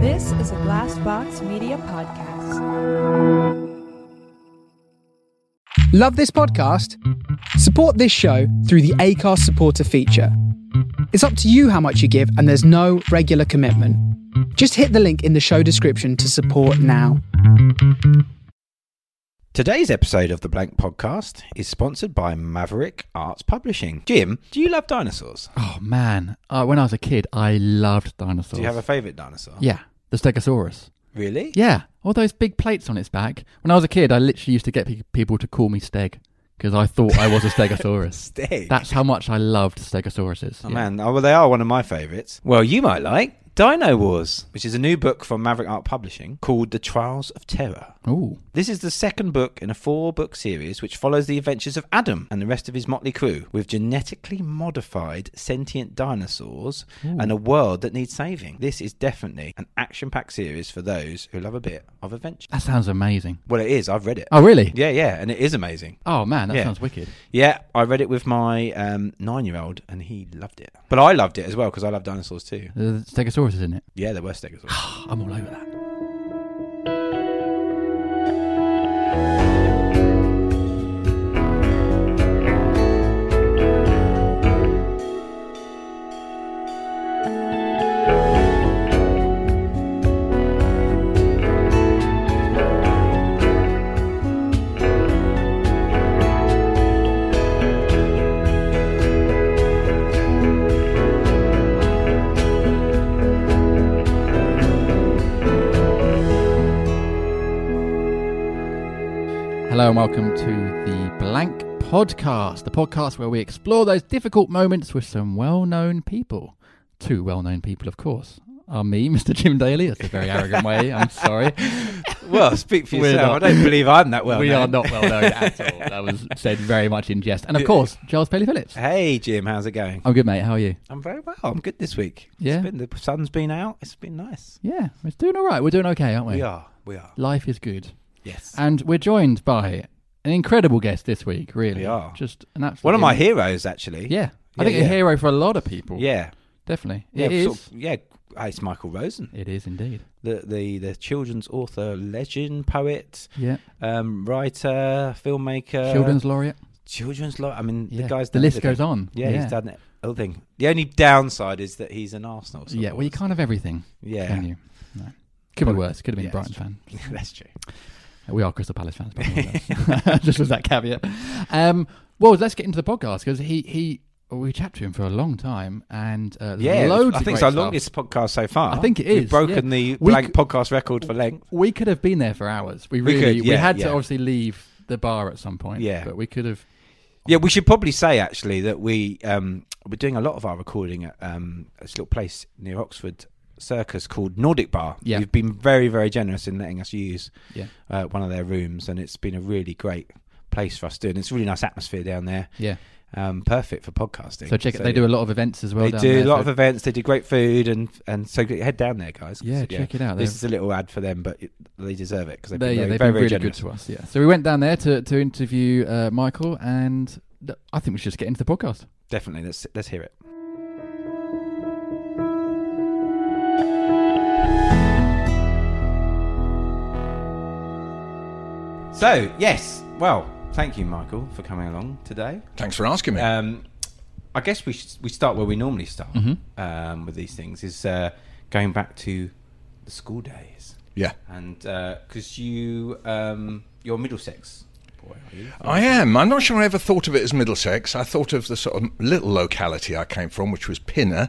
This is a Glassbox Media podcast. Love this podcast? Support this show through the Acast supporter feature. It's up to you how much you give, and there's no regular commitment. Just hit the link in the show description to support now. Today's episode of the Blank Podcast is sponsored by Maverick Arts Publishing. Jim, do you love dinosaurs? Oh man, uh, when I was a kid, I loved dinosaurs. Do you have a favourite dinosaur? Yeah, the Stegosaurus. Really? Yeah, all those big plates on its back. When I was a kid, I literally used to get pe- people to call me Steg because I thought I was a Stegosaurus. Stick. That's how much I loved Stegosauruses. Oh yeah. man, oh, well they are one of my favourites. Well, you might like Dino Wars, which is a new book from Maverick Art Publishing called The Trials of Terror. Ooh, This is the second book in a four book series which follows the adventures of Adam and the rest of his motley crew with genetically modified sentient dinosaurs and a world that needs saving. This is definitely an action packed series for those who love a bit of adventure. that sounds amazing. Well, it is. I've read it. Oh really? Yeah, yeah, and it is amazing. Oh man, that Yeah. sounds wicked. Yeah, I read it with my um, nine year old and he loved it. But I loved it as well because I love dinosaurs too. The Stegosaurus is in it. Yeah, there were stegosaurs. I'm all over that. Bye. Hello and welcome to the Blank Podcast, the podcast where we explore those difficult moments with some well-known people. Two well-known people, of course, are me, Mr. Jim Daly. That's a very arrogant way. I'm sorry. well, speak for We're yourself. not- I don't believe I'm that well. we known. are not well-known at all. That was said very much in jest. And of course, Giles Paley Phillips. Hey, Jim, how's it going? I'm good, mate. How are you? I'm very well. I'm good this week. Yeah? It's been, the sun's been out. It's been nice. Yeah, it's doing all right. We're doing okay, aren't we? We are. We are. Life is good. Yes. And we're joined by an incredible guest this week, really. We are. Just an absolute... One of my heroes, actually. Yeah. I Yeah, think a hero for a lot of people. Yeah. Definitely. Yeah. it is. sort of- yeah. It's Michael Rosen, It is indeed. the, the the children's author, legend, poet, Yeah. um, writer, filmmaker, Children's laureate. children's. Lo- I mean, Yeah. the guy's the list goes on. Yeah, he's done it. Everything. The only downside is that he's an Arsenal. Yeah, well, you can't have everything, Yeah. can you? No. Could be worse. Could have been yeah, a Brighton fan. That's true. We are Crystal Palace fans, by the way. just with that caveat. Um, well, let's get into the podcast because he he we chatted to him for a long time and uh, Yeah, loads. I think it's our stuff. longest podcast so far. I think it We've broken yeah. the We c- podcast record for length. We could have been there for hours. We We really could, we yeah, had to obviously leave the bar at some point. Yeah. but we could have. Yeah, we should probably say actually that we um, we're doing a lot of our recording at um, this little place near Oxford Circus called Nordic Bar. Yeah. You've been very very generous in letting us use Yeah, uh, one of their rooms, and it's been a really great place for us to. And it's a really nice atmosphere down there. yeah. Um, perfect for podcasting. So check it. They do a lot of events as well. they do there, a lot so- of events. They do great food, and and so head down there, guys. Yeah, check it out. This They're- is a little ad for them, but it, they deserve it because they've They, been yeah, very, they've very, been very really generous. good to us. Yeah. So we went down there to to interview uh, Michael, and I think we should just get into the podcast. Definitely, let's let's hear it. So yes, well, thank you, Michael, for coming along today. Thanks for asking me. Um, I guess we should, we start where we normally start Mhm. um, with these things is uh, going back to the school days, yeah. and because you um, you're Middlesex boy, are you? I am. I'm not sure I ever thought of it as Middlesex. I thought of the sort of little locality I came from, which was Pinner,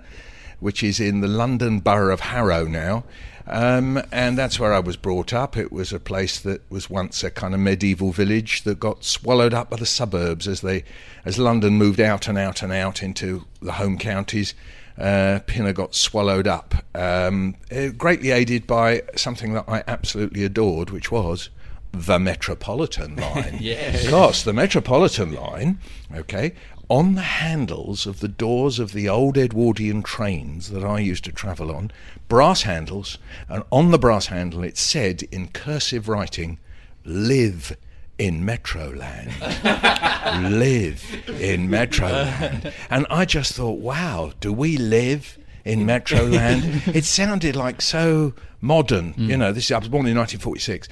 which is in the London borough of Harrow now. Um, and that's where I was brought up. It was a place that was once a kind of medieval village that got swallowed up by the suburbs as they, as London moved out and out and out into the home counties. Uh, Pinner got swallowed up, um, eh, greatly aided by something that I absolutely adored, which was the Metropolitan line. Yes. Of course, the Metropolitan line, okay, on the handles of the doors of the old Edwardian trains that I used to travel on, brass handles, and on the brass handle it said in cursive writing, live in Metroland. live in Metroland. And I just thought, wow, do we live in Metroland. it sounded like so modern. Mm. You know, this I was born in 1946.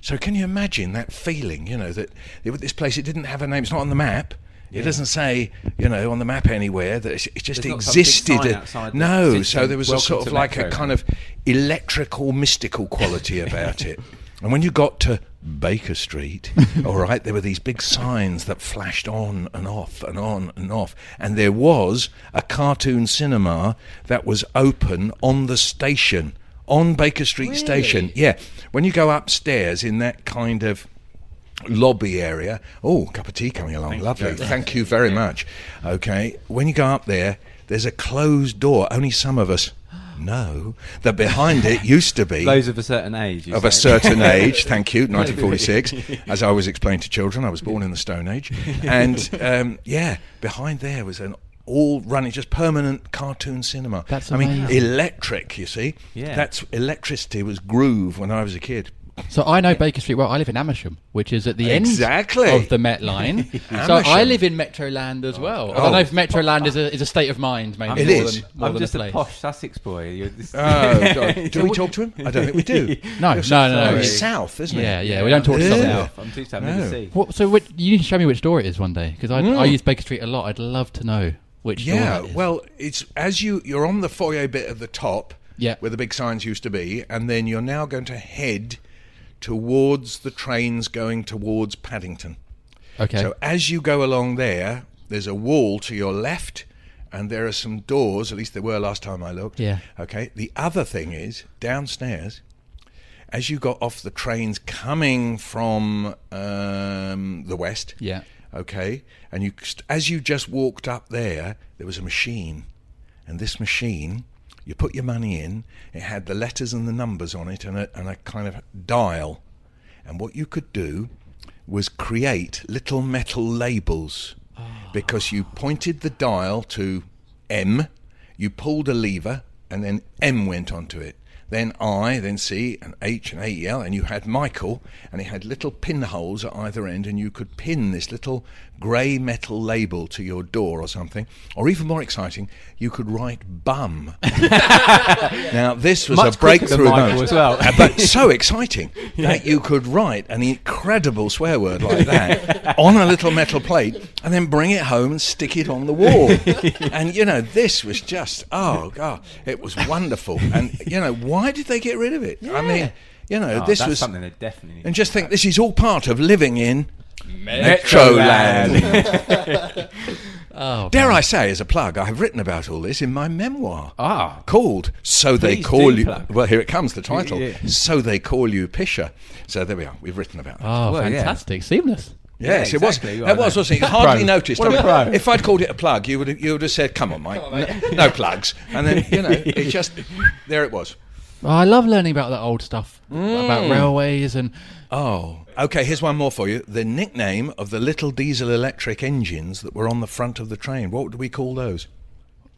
So can you imagine that feeling? You know that it, this place it didn't have a name. It's not on the map. It doesn't say, you know, on the map anywhere that it, it just There's not some big existed. sign outside that no, says, so there was a sort of like a kind of electrical, mystical quality about it. And when you got to Baker Street, all right, there were these big signs that flashed on and off and on and off. And there was a cartoon cinema that was open on the station, on Baker Street Station. Yeah. When you go upstairs in that kind of lobby area. Oh, cup of tea coming along. Lovely. Thank you very much. Okay. When you go up there, there's a closed door. Only some of us know that behind it used to be Those of a certain age. you of a certain age. Thank you, 1946. As I always explain to children, I was born in the Stone Age, and um, yeah, behind there was an all running, just permanent cartoon cinema. That's I mean, electric. You see, Yeah. that's electricity was groove when I was a kid. So I know Baker Street well. I live in Amersham, which is at the Exactly. end of the Met Line. so I live in Metroland as well. I Oh. don't know if Metroland is a is a state of mind, maybe It more is. than more I'm than just a a, posh Sussex boy. Just- Oh, God. do we talk to him? I don't think we do. No, no, no, no, no. it's south, isn't it? Yeah, yeah. We don't talk to Yeah. someone else. I'm too sad to see. What, so what, you need to show me which door it is one day because I, Mm. I use Baker Street a lot. I'd love to know which door Yeah, that is. well, it's as you you're on the foyer bit at the top, Yeah. where the big signs used to be, and then you're now going to head towards the trains going towards Paddington. okay. So as you go along there, there's a wall to your left, and there are some doors. At least there were last time I looked. Yeah. Okay. The other thing is downstairs. As you got off the trains coming from um, the west, Yeah. okay, and you as you just walked up there, there was a machine, and this machine, you put your money in. It had the letters and the numbers on it, and a, and a kind of dial, and what you could do was create little metal labels ah. because you pointed the dial to M, you pulled a lever, and then M went onto it. Then I, then C, and H, and AEL, and you had Michael, and it had little pinholes at either end, and you could pin this little grey metal label to your door or something. Or even more exciting, you could write bum. now, this was Much a breakthrough moment. as well. Uh, but so exciting that you could write an incredible swear word like that on a little metal plate and then bring it home and stick it on the wall. and you know, this was just oh god, it was wonderful. And you know, why did they get rid of it? I mean, you know, Oh, this that's was something that definitely. And just think this is all part of living in Metroland. Metroland. oh, Dare I say, as a plug, I have written about all this in my memoir. Ah. Called So They Call You. plug. Well, here it comes, the title. Yeah. So They Call You Pisher. So there we are. We've written about that. oh Well, yeah. fantastic, seamless. Yes, Yeah, it was. exactly. That was, wasn't it? Hardly noticed. What a I mean, pro. If I'd called it a plug, you would have, you would have said, "Come on, Mike, no, no plugs." And then you know, it just there it was. Oh, I love learning about that old stuff Mm. about railways and Oh, okay. Here's one more for you. The nickname of the little diesel electric engines that were on the front of the train. What do we call those?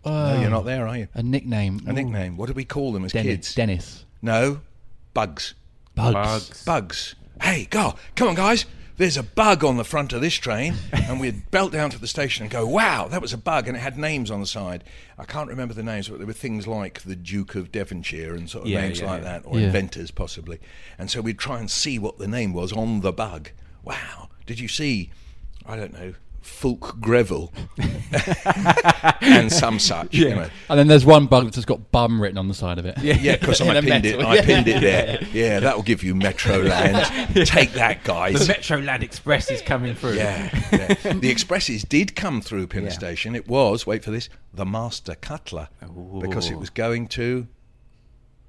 no, you're not there, are you? a nickname. A nickname. What do we call them as Dennis. kids? Dennis. No, bugs. Bugs. Bugs. Bugs. Hey, go, come on, guys. There's a bug on the front of this train, and we'd belt down to the station and go, "Wow, that was a bug!" And it had names on the side. I can't remember the names, but there were things like the Duke of Devonshire and sort of Yeah, names yeah, like yeah. that, or inventors possibly. And so we'd try and see what the name was on the bug. Wow, did you see? I don't know. Fulk Greville and some such, you know. And then there's one bug that's just got bum written on the side of it. Yeah, because In I a pinned it. metal. I pinned it there. Yeah, that'll give you Metroland. Take that, guys. The Metroland Express is coming through. Yeah, yeah. the expresses did come through Pinner Yeah. Station. It was, wait for this, the Master Cutler, because it was going to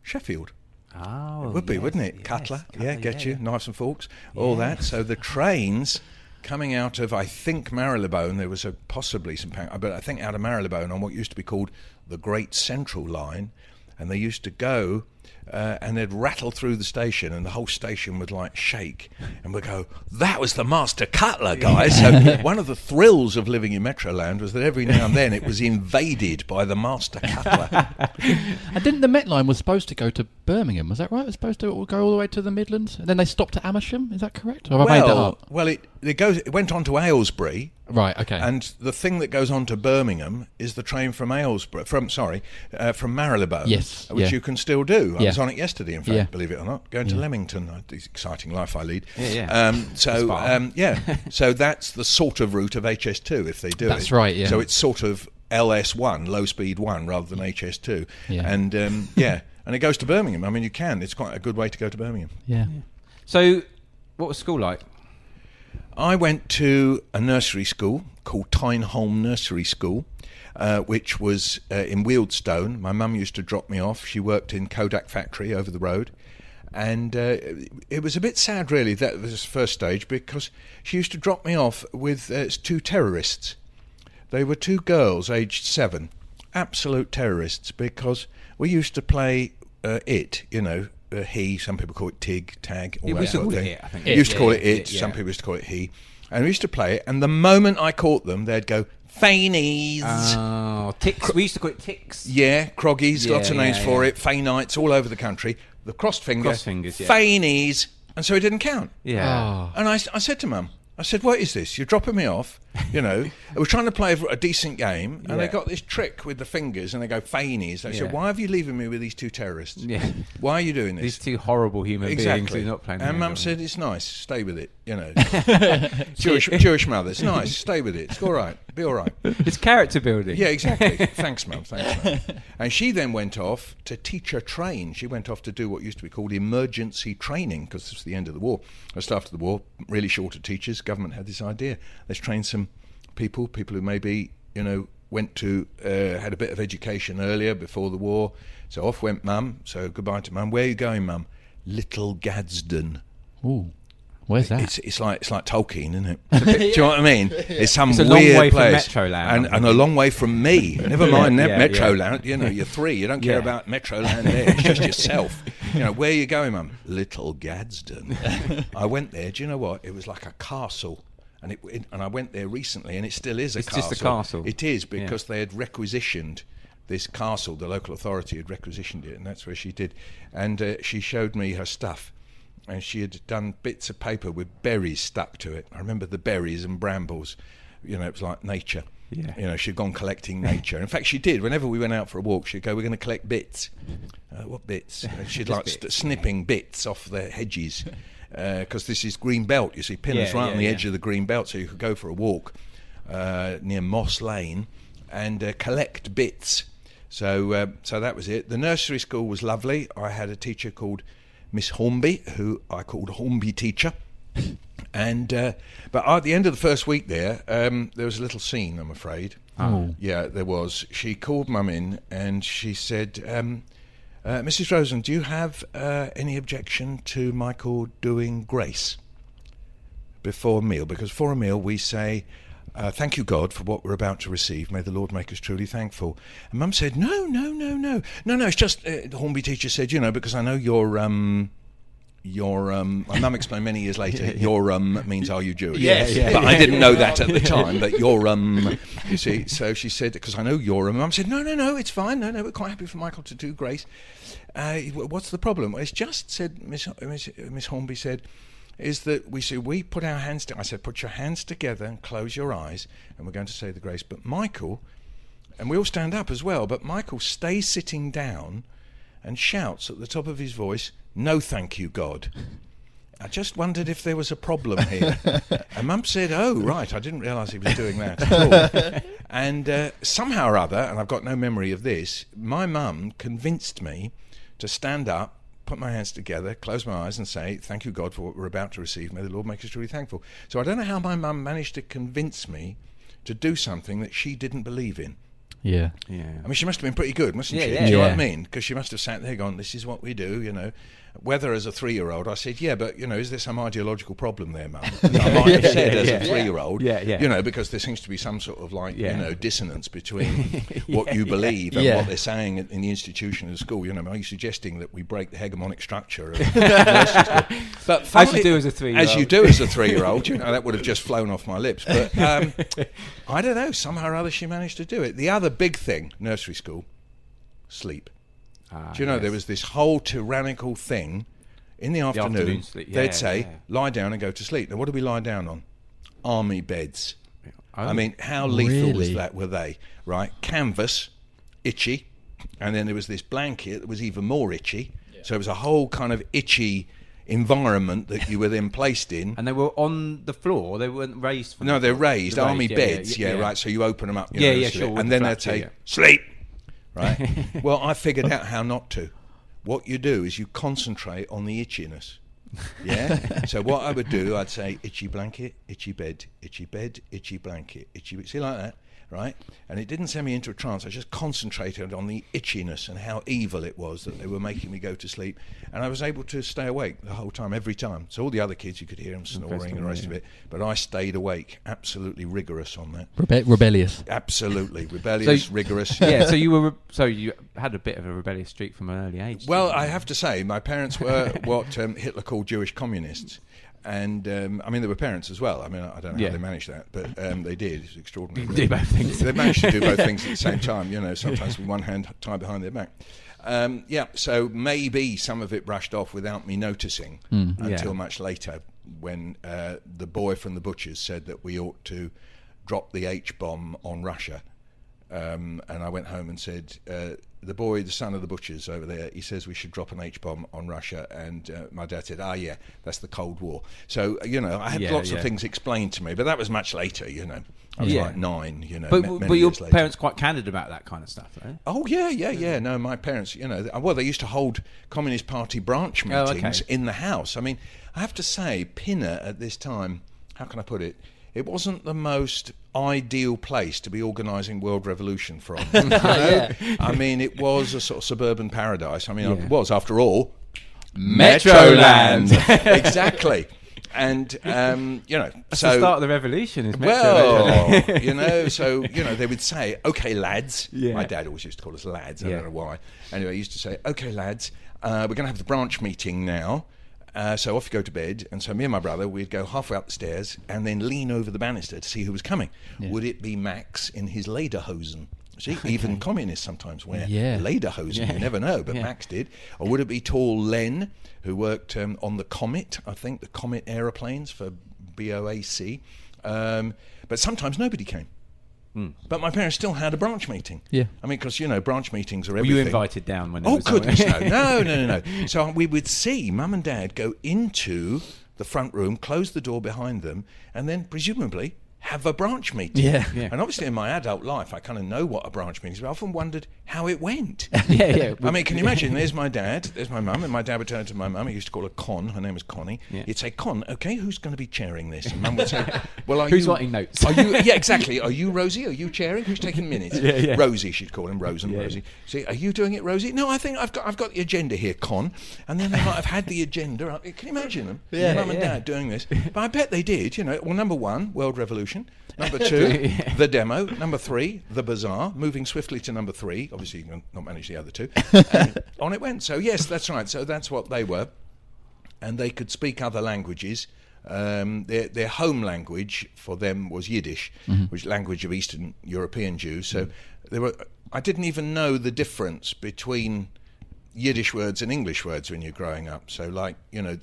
Sheffield. Oh, It would be, yes, wouldn't it? yes. Cutler, yeah, get yeah, you, knives and forks, all that. So the trains coming out of, I think, Marylebone, there was a, possibly some, but I think out of Marylebone on what used to be called the Great Central Line, and they used to go Uh, and they'd rattle through the station, and the whole station would like shake, and we'd go, "That was the Master Cutler, guys!" So one of the thrills of living in Metroland was that every now and then it was invaded by the Master Cutler. And didn't the Met line was supposed to go to Birmingham? Was that right? It was supposed to go all the way to the Midlands, and then they stopped at Amersham. Is that correct? Or have I made that well, up? well, it it goes. It went on to Aylesbury, Right. Okay. and the thing that goes on to Birmingham is the train from Aylesbury, from sorry, uh, from Marylebone, Yes, which yeah. you can still do. I Yeah. was on it yesterday, in fact, Yeah. believe it or not, going to Leamington. uh, This exciting life I lead. Yeah, yeah. Um, so um, yeah, so that's the sort of route of HS2 if they do it. That's right, yeah. So it's sort of LS1, low speed one, rather than HS2, Yeah. and um, yeah. And it goes to Birmingham. I mean, you can. It's quite a good way to go to Birmingham. yeah. So, what was school like? I went to a nursery school called Tyneholm Nursery School, uh, which was uh, in Wealdstone. My mum used to drop me off. She worked in Kodak factory over the road. And uh, it was a bit sad, really, that was the first stage because she used to drop me off with uh, two terrorists. They were two girls, aged seven, absolute terrorists, because we used to play uh, it, you know, uh, he, some people call it TIG, tag, all Yeah, we that used to sort of call it thing. it, I think. We It, used to call yeah, it it, yeah, some people used to call it he. And we used to play it, and the moment I caught them, they'd go, Feinies. Oh, ticks. We used to call it ticks. yeah, Croggies, Yeah, lots of names yeah, for yeah. it, Feinites all over the country. The crossed finger, Crossed fingers, yeah. Feinies. And so it didn't count. Yeah. And I, I said to Mum, I said, "What is this? You're dropping me off. You know, we're trying to play a decent game, and they got this trick with the fingers, and they go feinies. I Yeah. said, "Why have you leaving me with these two terrorists? Yeah. Why are you doing this? These two horrible human beings Exactly. who are not playing. and Mum said, "It's nice. Stay with it. You know, Jewish Jewish mother. It's nice. Stay with it. It's all right. Be all right." It's character building. Yeah, exactly. Thanks, Mum. Thanks, Mum. And she then went off to teacher train. She went off to do what used to be called emergency training because it was the end of the war. Just after the war, really short of teachers. Government had this idea: let's train some people, people who maybe you know went to uh, had a bit of education earlier before the war. So off went Mum. So goodbye to Mum. Where are you going, Mum? Little Gaddesden. Ooh. Where's that? It's it's like it's like Tolkien, isn't it? Bit- do you know what I mean? It's some It's a long weird way from place, Metroland, and, and a long way from me. Never mind Yeah, yeah, Metroland. You know, you're three. You don't care Yeah. about Metroland there. It's just yourself. You know, where are you going, Mum? Little Gaddesden. I went there. Do you know what? It was like a castle. And it, it- and I went there recently, and it still is a It's castle. just a castle. It is Yeah. because they had requisitioned this castle. The local authority had requisitioned it, and that's where she did. And uh, she showed me her stuff, and she had done bits of paper with berries stuck to it. I remember the berries and brambles. You know, it was like nature. Yeah. You know, she'd gone collecting nature. In fact, she did. Whenever we went out for a walk, she'd go, "We're going to collect bits." Uh, what bits? And she'd like st- snipping bits off the hedges because this is green belt. You see, Pinner's Yeah, right on the yeah. edge of the green belt, so you could go for a walk uh, near Moss Lane and uh, collect bits. So, uh, so that was it. The nursery school was lovely. I had a teacher called Miss Hornby, who I called Hornby teacher. And uh, but at the end of the first week there, um, there was a little scene. I'm afraid. Oh. Yeah, there was. She called Mum in and she said, um, uh, "Mrs. Rosen, do you have uh, any objection to Michael doing grace before a meal? Because for a meal we say." Uh, thank you, God, for what we're about to receive. May the Lord make us truly thankful. And Mum said, "No, no, no, no, no, no. It's just uh, the Hornby teacher said, you know, because I know you're um, your um, my mum explained many years later. Your um means are you Jewish? Yeah, yeah. But I didn't know that at the time. But your um, you see. So she said because I know your um. Mum said no, no, no. It's fine. No, no. We're quite happy for Michael to do grace. Uh, what's the problem? Well, it's just said Miss Miss, Miss Hornby said. Is that we say we put our hands? To, I said, put your hands together and close your eyes, and we're going to say the grace. But Michael, and we all stand up as well. But Michael stays sitting down and shouts at the top of his voice, "No, thank you, God." I just wondered if there was a problem here. and Mum said, "Oh, right, I didn't realise he was doing that at all." and uh, somehow or other, and I've got no memory of this, my mum convinced me to stand up. Put my hands together, close my eyes, and say, "Thank you, God, for what we're about to receive. May the Lord make us truly thankful." So I don't know how my mum managed to convince me to do something that she didn't believe in. Yeah. Yeah. I mean, she must have been pretty good, mustn't Yeah, she? yeah, Do you know what. I mean? Because she must have sat there going, "This is what we do," you know. Whether as a three-year-old, I said, "Yeah, but you know, is there some ideological problem there, Mum?" I might have said as yeah. a three-year-old, Yeah, yeah. you know, because there seems to be some sort of like Yeah. you know dissonance between what you believe and Yeah. what they're saying in the institution of the school. You know, are you suggesting that we break the hegemonic structure? Of? But As you do as a three-year-old. as you do as a three-year-old, you know, that would have just flown off my lips. But um, I don't know. Somehow or other, she managed to do it. The other big thing, nursery school, sleep. Ah, Do you know there was this whole tyrannical thing in the afternoon? afternoon sleep, yeah, they'd say, yeah. "Lie down and go to sleep." Now, what do we lie down on? Army beds. Oh. I mean, how lethal was that? Were they right? Canvas, itchy, and then there was this blanket that was even more itchy. So it was a whole kind of itchy environment that you were then placed in. And they were on the floor. They weren't raised. From No, the they're raised, They're army yeah, beds. yeah, Yeah, yeah. right. So you open them up. You Yeah, know, yeah, sure, with And the then they'd say, yeah. sleep. Right. well, I figured out how not to. What you do is you concentrate on the itchiness. Yeah. so what I would do, I'd say itchy blanket, itchy bed, itchy bed, itchy blanket, itchy. See like that, right? And it didn't send me into a trance. I just concentrated on the itchiness and how evil it was that they were making me go to sleep, and I was able to stay awake the whole time, every time. So all the other kids, you could hear them snoring and the rest of it, but I stayed awake, absolutely rigorous on that. Rebe- rebellious. Absolutely rebellious, So- rigorous. yeah, so you were re- so you had a bit of a rebellious streak from an early age. Well, I have to say, my parents were what um, Hitler called Jewish communists. And um, I mean, they were parents as well. I mean, I don't know Yeah. how they managed that, but um, they did. It's extraordinary. They did both things. They managed to do both things at the same time. You know, sometimes with one hand tied behind their back. Um, yeah, so maybe some of it brushed off without me noticing until Yeah. much later, when uh, the boy from the butchers said that we ought to drop the H bomb on Russia. Um, and I went home and said, uh, the boy, the son of the butchers over there, he says we should drop an H bomb on Russia. And uh, my dad said, ah, yeah, that's the Cold War. So, you know, I had Yeah, lots yeah. of things explained to me, but that was much later, you know. I was Yeah. like nine, you know. But, ma- but your years later. parents quite candid about that kind of stuff, though. Oh yeah, yeah, yeah. No, my parents, you know, th- well, they used to hold Communist Party branch Oh, okay. meetings in the house. I mean, I have to say, Pinner at this time, how can I put it? It wasn't the most ideal place to be organising world revolution from. you know? I mean, it was a sort of suburban paradise. I mean, Yeah. it was, after all, Metroland. exactly. And um, you know, That's so the start of the revolution. Is well, you know, so you know, they would say, "Okay, lads." Yeah. My dad always used to call us lads. I Yeah. don't know why. Anyway, he used to say, "Okay, lads, uh, we're going to have the branch meeting now." Uh, so off you go to bed, and so me and my brother, we'd go halfway up the stairs and then lean over the banister to see who was coming. Would it be Max in his lederhosen? See, even communists sometimes wear Yeah. lederhosen. You never know, but Yeah. Max did. Or would it be tall Len, who worked um, on the Comet? I think the Comet aeroplanes for BOAC. Um, but sometimes nobody came. Hmm. But my parents still had a branch meeting. Yeah. I mean, because you know, branch meetings are Were everything. you invited down when? Oh goodness, no, no, no, no, no. So we would see mum and dad go into the front room, close the door behind them, and then presumably have a branch meeting. Yeah. Yeah. And obviously, in my adult life, I kind of know what a branch meeting is. But I often wondered how it went. yeah, yeah. I mean, can you imagine? There's my dad, there's my mum, and my dad would turn to my mum. He used to call her Con. Her name was Connie. Yeah. He'd say, "Con, okay, who's going to be chairing this?" And mum would say, "Well, are Who's you, writing notes? Are you? Yeah, exactly. Are you Rosie? Are you chairing? Who's taking minutes? Yeah, yeah. Rosie, she'd call him Rose and Yeah. Rosie. See, are you doing it, Rosie? No, I think I've got I've got the agenda here, Con. And then they might have had the agenda. up. Can you imagine them? Yeah, mum and dad doing this. But I bet they did. You know, well, number one, World Revolution. Number two, the demo. Number three, the bazaar. Moving swiftly to number three. Obviously, you can not manage the other two. And on it went. So yes, that's right. So that's what they were, and they could speak other languages. Um, their their home language for them was Yiddish, which language of Eastern European Jews. So they were. I didn't even know the difference between Yiddish words and English words when you're growing up. So, like, you know,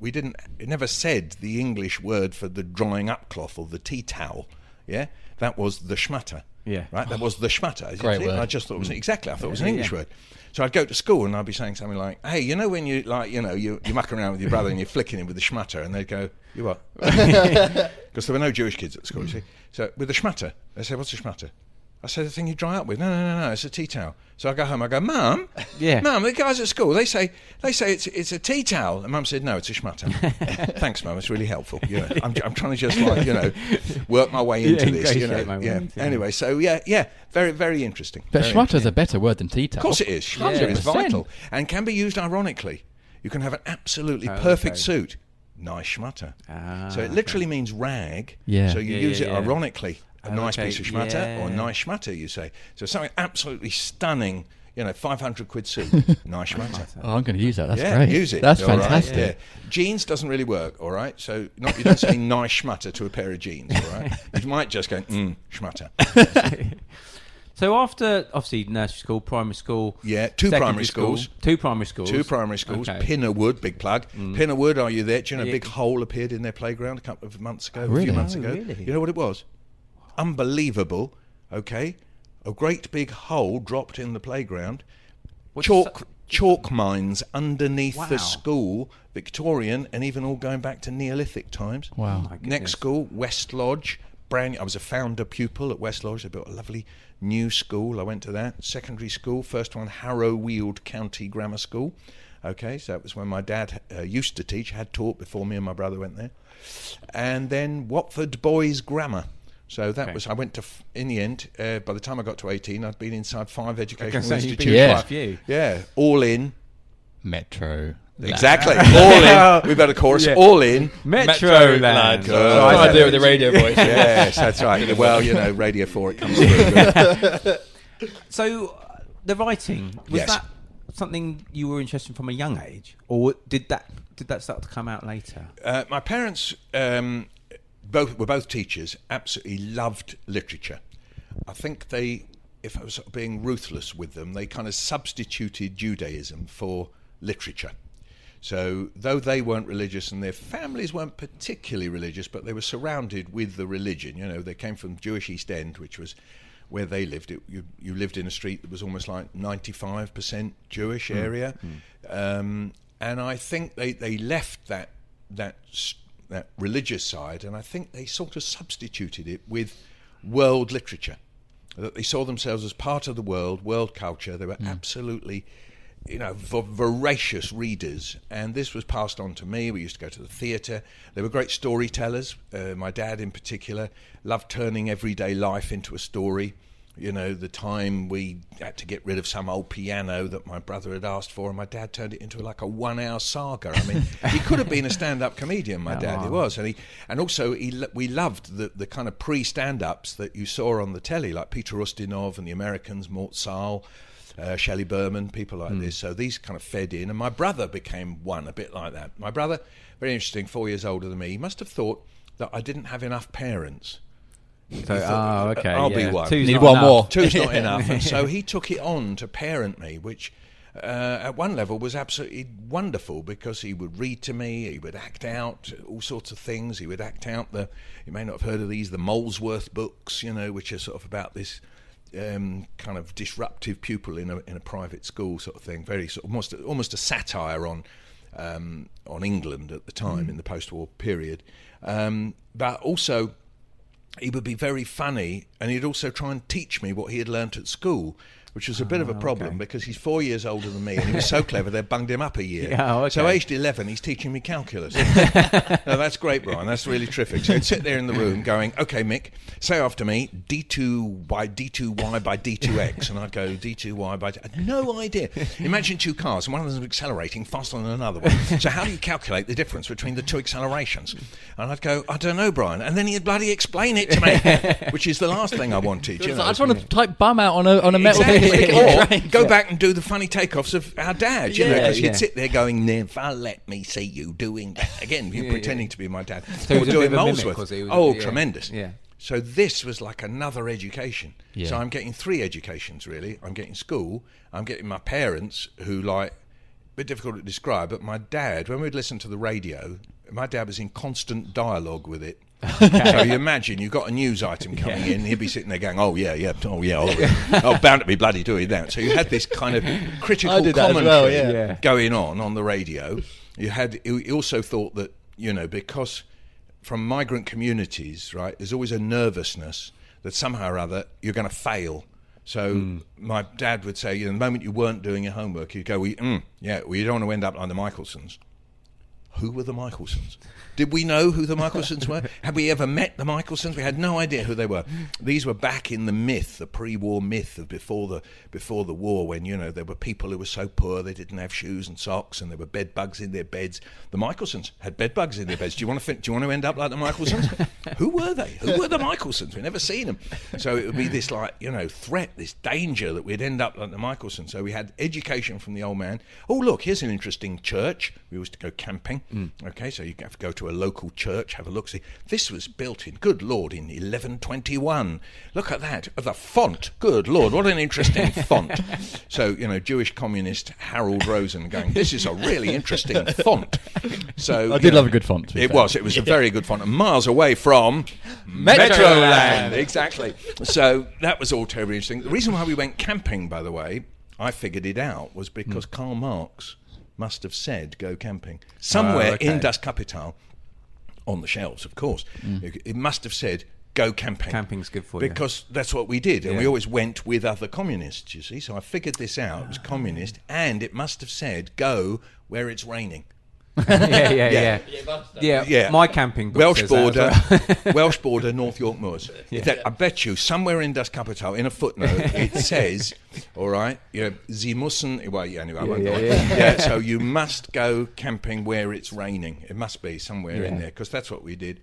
we didn't, it never said the English word for the drying up cloth or the tea towel. Yeah? That was the schmatter. Yeah. Right? That was the schmatter. Great word. I just thought it was, mm. exactly, I thought it was an English yeah. word. So I'd go to school and I'd be saying something like, hey, you know, when you, like, you know, you, you're mucking around with your brother and you're flicking him with the schmatter, and they'd go, you what? Because there were no Jewish kids at school, you see. So with the schmatter, they said, what's a schmatter? I said, the thing you dry up with. No, no, no, no, it's a tea towel. So I go home. I go, Mum, Yeah. Mum, the guys at school they say they say it's it's a tea towel, and Mum said, No, it's a schmutter. Thanks, Mum. It's really helpful. You know, I'm, I'm trying to just like you know work my way into Yeah, this. You know, ingratiate my way yeah. into it. Anyway, so yeah, yeah, very very interesting. But Very schmutter's a better word than tea towel. of course it is. Schmutter Yeah. is 100%. vital and can be used ironically. You can have an absolutely Oh, perfect okay. suit. Nice schmutter. Ah, so it literally means rag. Yeah. So you Yeah, use yeah, it yeah. ironically. A Oh, nice okay, piece of schmutter or yeah. nice schmutter, you say. So something absolutely stunning, you know, 500 quid suit. nice schmutter. Oh, I'm going to use that. That's yeah, great. use it. That's all right? fantastic. Yeah. Jeans doesn't really work, all right? So not, you don't say nice schmutter to a pair of jeans, all right? You might just go, mm, schmutter. So after obviously nursery school, primary school, Yeah, two primary school, schools. two primary schools, Two primary schools, Okay. Mm. Pinnerwood, big plug. Pinnerwood, are you there? Do you know a Yeah. big hole appeared in their playground a couple of months ago, a Really? few months Oh, ago? really? You know what it was? Unbelievable, okay? A great big hole dropped in the playground. What's chalk that- chalk mines underneath Wow. the school, Victorian, and even all going back to Neolithic times. Wow. my goodness. Next school, West Lodge. Brand. I was a founder pupil at West Lodge. They built a lovely new school. I went to that secondary school. First one, Harrow Weald County Grammar School. Okay, so that was when my dad uh, used to teach, had taught before me and my brother went there. And then Watford Boys Grammar. So that Okay. was. I went to. In the end, uh, by the time I got to eighteen, I'd been inside five educational say, you've been institutions. Yeah. quite a few. Yeah, all in. Metro. Exactly, all in. We've got a chorus. Yeah. All in. Metro, Land. Oh, I I do it with the radio voice. yes, that's right. Well, you know, Radio 4, it comes through. So uh, the writing was Yes. that something you were interested in from a young age, or did that did that start to come out later? Uh, my parents um, both were both teachers, absolutely loved literature. I think they, if I was sort of being ruthless with them, they kind of substituted Judaism for literature. So, though they weren't religious and their families weren't particularly religious, but they were surrounded with the religion. You know, they came from Jewish East End, which was where they lived. It, you, you lived in a street that was almost like 95% Jewish area. Um, and I think they, they left that, that, that religious side, and I think they sort of substituted it with world literature that they saw themselves as part of the world, world culture. They were absolutely, you know, vo- voracious readers, and this was passed on to me. We used to go to the theatre. They were great storytellers. Uh, my dad, in particular, loved turning everyday life into a story. You know, the time we had to get rid of some old piano that my brother had asked for, and my dad turned it into like a one-hour saga. I mean, he could have been a stand-up comedian. My dad, he was, and he, and also he, we loved the the kind of pre-stand-ups that you saw on the telly, like Peter Ustinov and the Americans, Mort Sahl, uh, Shelley Berman, people like this. So these kind of fed in, and my brother became one a bit like that. My brother, very interesting, four years older than me. He must have thought that I didn't have enough parents. So, oh, okay. I'll yeah. be one. Two's Need not one enough. more. Two's not enough. And so he took it on to parent me, which uh, at one level was absolutely wonderful because he would read to me, he would act out all sorts of things. He would act out the, you may not have heard of these, the Molesworth books, you know, which are sort of about this. Um, kind of disruptive pupil in a in a private school sort of thing, very sort of almost almost a satire on um, on England at the time in the post-war period, um, but also he would be very funny and he'd also try and teach me what he had learnt at school which was a bit of a oh, problem because he's four years older than me and he was so clever they bunged him up a year. Yeah, oh, so aged 11 he's teaching me calculus. No, that's great Brian. That's really terrific. So he'd sit there in the room going okay Mick say after me d2 by d2y by d2x and I'd go d2y by d- no idea. Imagine two cars and one of them is accelerating faster than another one. So how do you calculate the difference between the two accelerations? And I'd go I don't know Brian. And then he'd bloody explain it to me which is the last thing I wanted you know. I just want to type bum out on a on a metal Exactly. or go back and do the funny takeoffs of our dad, you know, because he'd sit there going, "Never let me see you doing that." Again, you're pretending to be my dad. he or doing bit of a mimic, Molesworth. was oh. Tremendous! Yeah. So this was like another education. Yeah. So I'm getting three educations really. I'm getting school. I'm getting my parents who like. A bit difficult to describe, but my dad, when we'd listen to the radio, my dad was in constant dialogue with it. So you imagine you've got a news item coming in, he'd be sitting there going, "Oh yeah, yeah, oh yeah, oh, yeah. oh bound to be bloody doing that." So you had this kind of critical I did that as commentary well, yeah. Yeah. going on on the radio. You had. He also thought that you know because from migrant communities, right, there's always a nervousness that somehow or other you're going to fail. So my dad would say, you know, the moment you weren't doing your homework, you'd go, well, mm, yeah, well, you don't want to end up like the Michelsons. Who were the Michelsons? Did we know who the Michelsons were? Had we ever met the Michelsons? We had no idea who they were. These were back in the myth, the pre-war myth of before the before the war, when you know there were people who were so poor they didn't have shoes and socks, and there were bed bugs in their beds. The Michelsons had bed bugs in their beds. Do you want to fin- do you want to end up like the Michelsons? who were they? Who were the Michelsons? We'd never seen them. So it would be this like you know threat, this danger that we'd end up like the Michelsons. So we had education from the old man. Oh look, here's an interesting church. We used to go camping. Mm. Okay, so you have to go to a local church, have a look. See, this was built in, good lord, in 1121. Look at that. The font, good lord, what an interesting font. So, you know, Jewish communist Harold Rosen going, this is a really interesting font. So I did know, love a good font. It fair. was. It was a very good font, and miles away from Metroland. Metroland. Exactly. So that was all terribly interesting. The reason why we went camping, by the way, I figured it out, was because hmm. Karl Marx must have said go camping somewhere Oh, okay. in Das Kapital, on the shelves, of course. Mm. It, it must have said go camping. Camping's good for you. because that's what we did, and we always went with other communists. You see, so I figured this out. It was ah. communist, and it must have said go where it's raining. yeah, yeah, Yeah. yeah, yeah. Yeah. My camping book Welsh border, well. Welsh border, North York Moors. That- I bet you somewhere in Das Kapital, in a footnote, it says, all right, you know, Sie müssen, well, yeah, anyway, I won't go on. yeah, so you must go camping where it's raining. It must be somewhere in there, because that's what we did.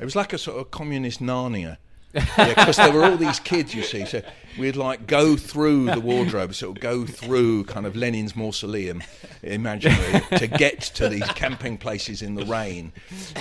It was like a sort of communist Narnia. Because there were all these kids, you see. So we'd like go through the wardrobe, sort of go through kind of Lenin's mausoleum, imaginary, to get to these camping places in the rain.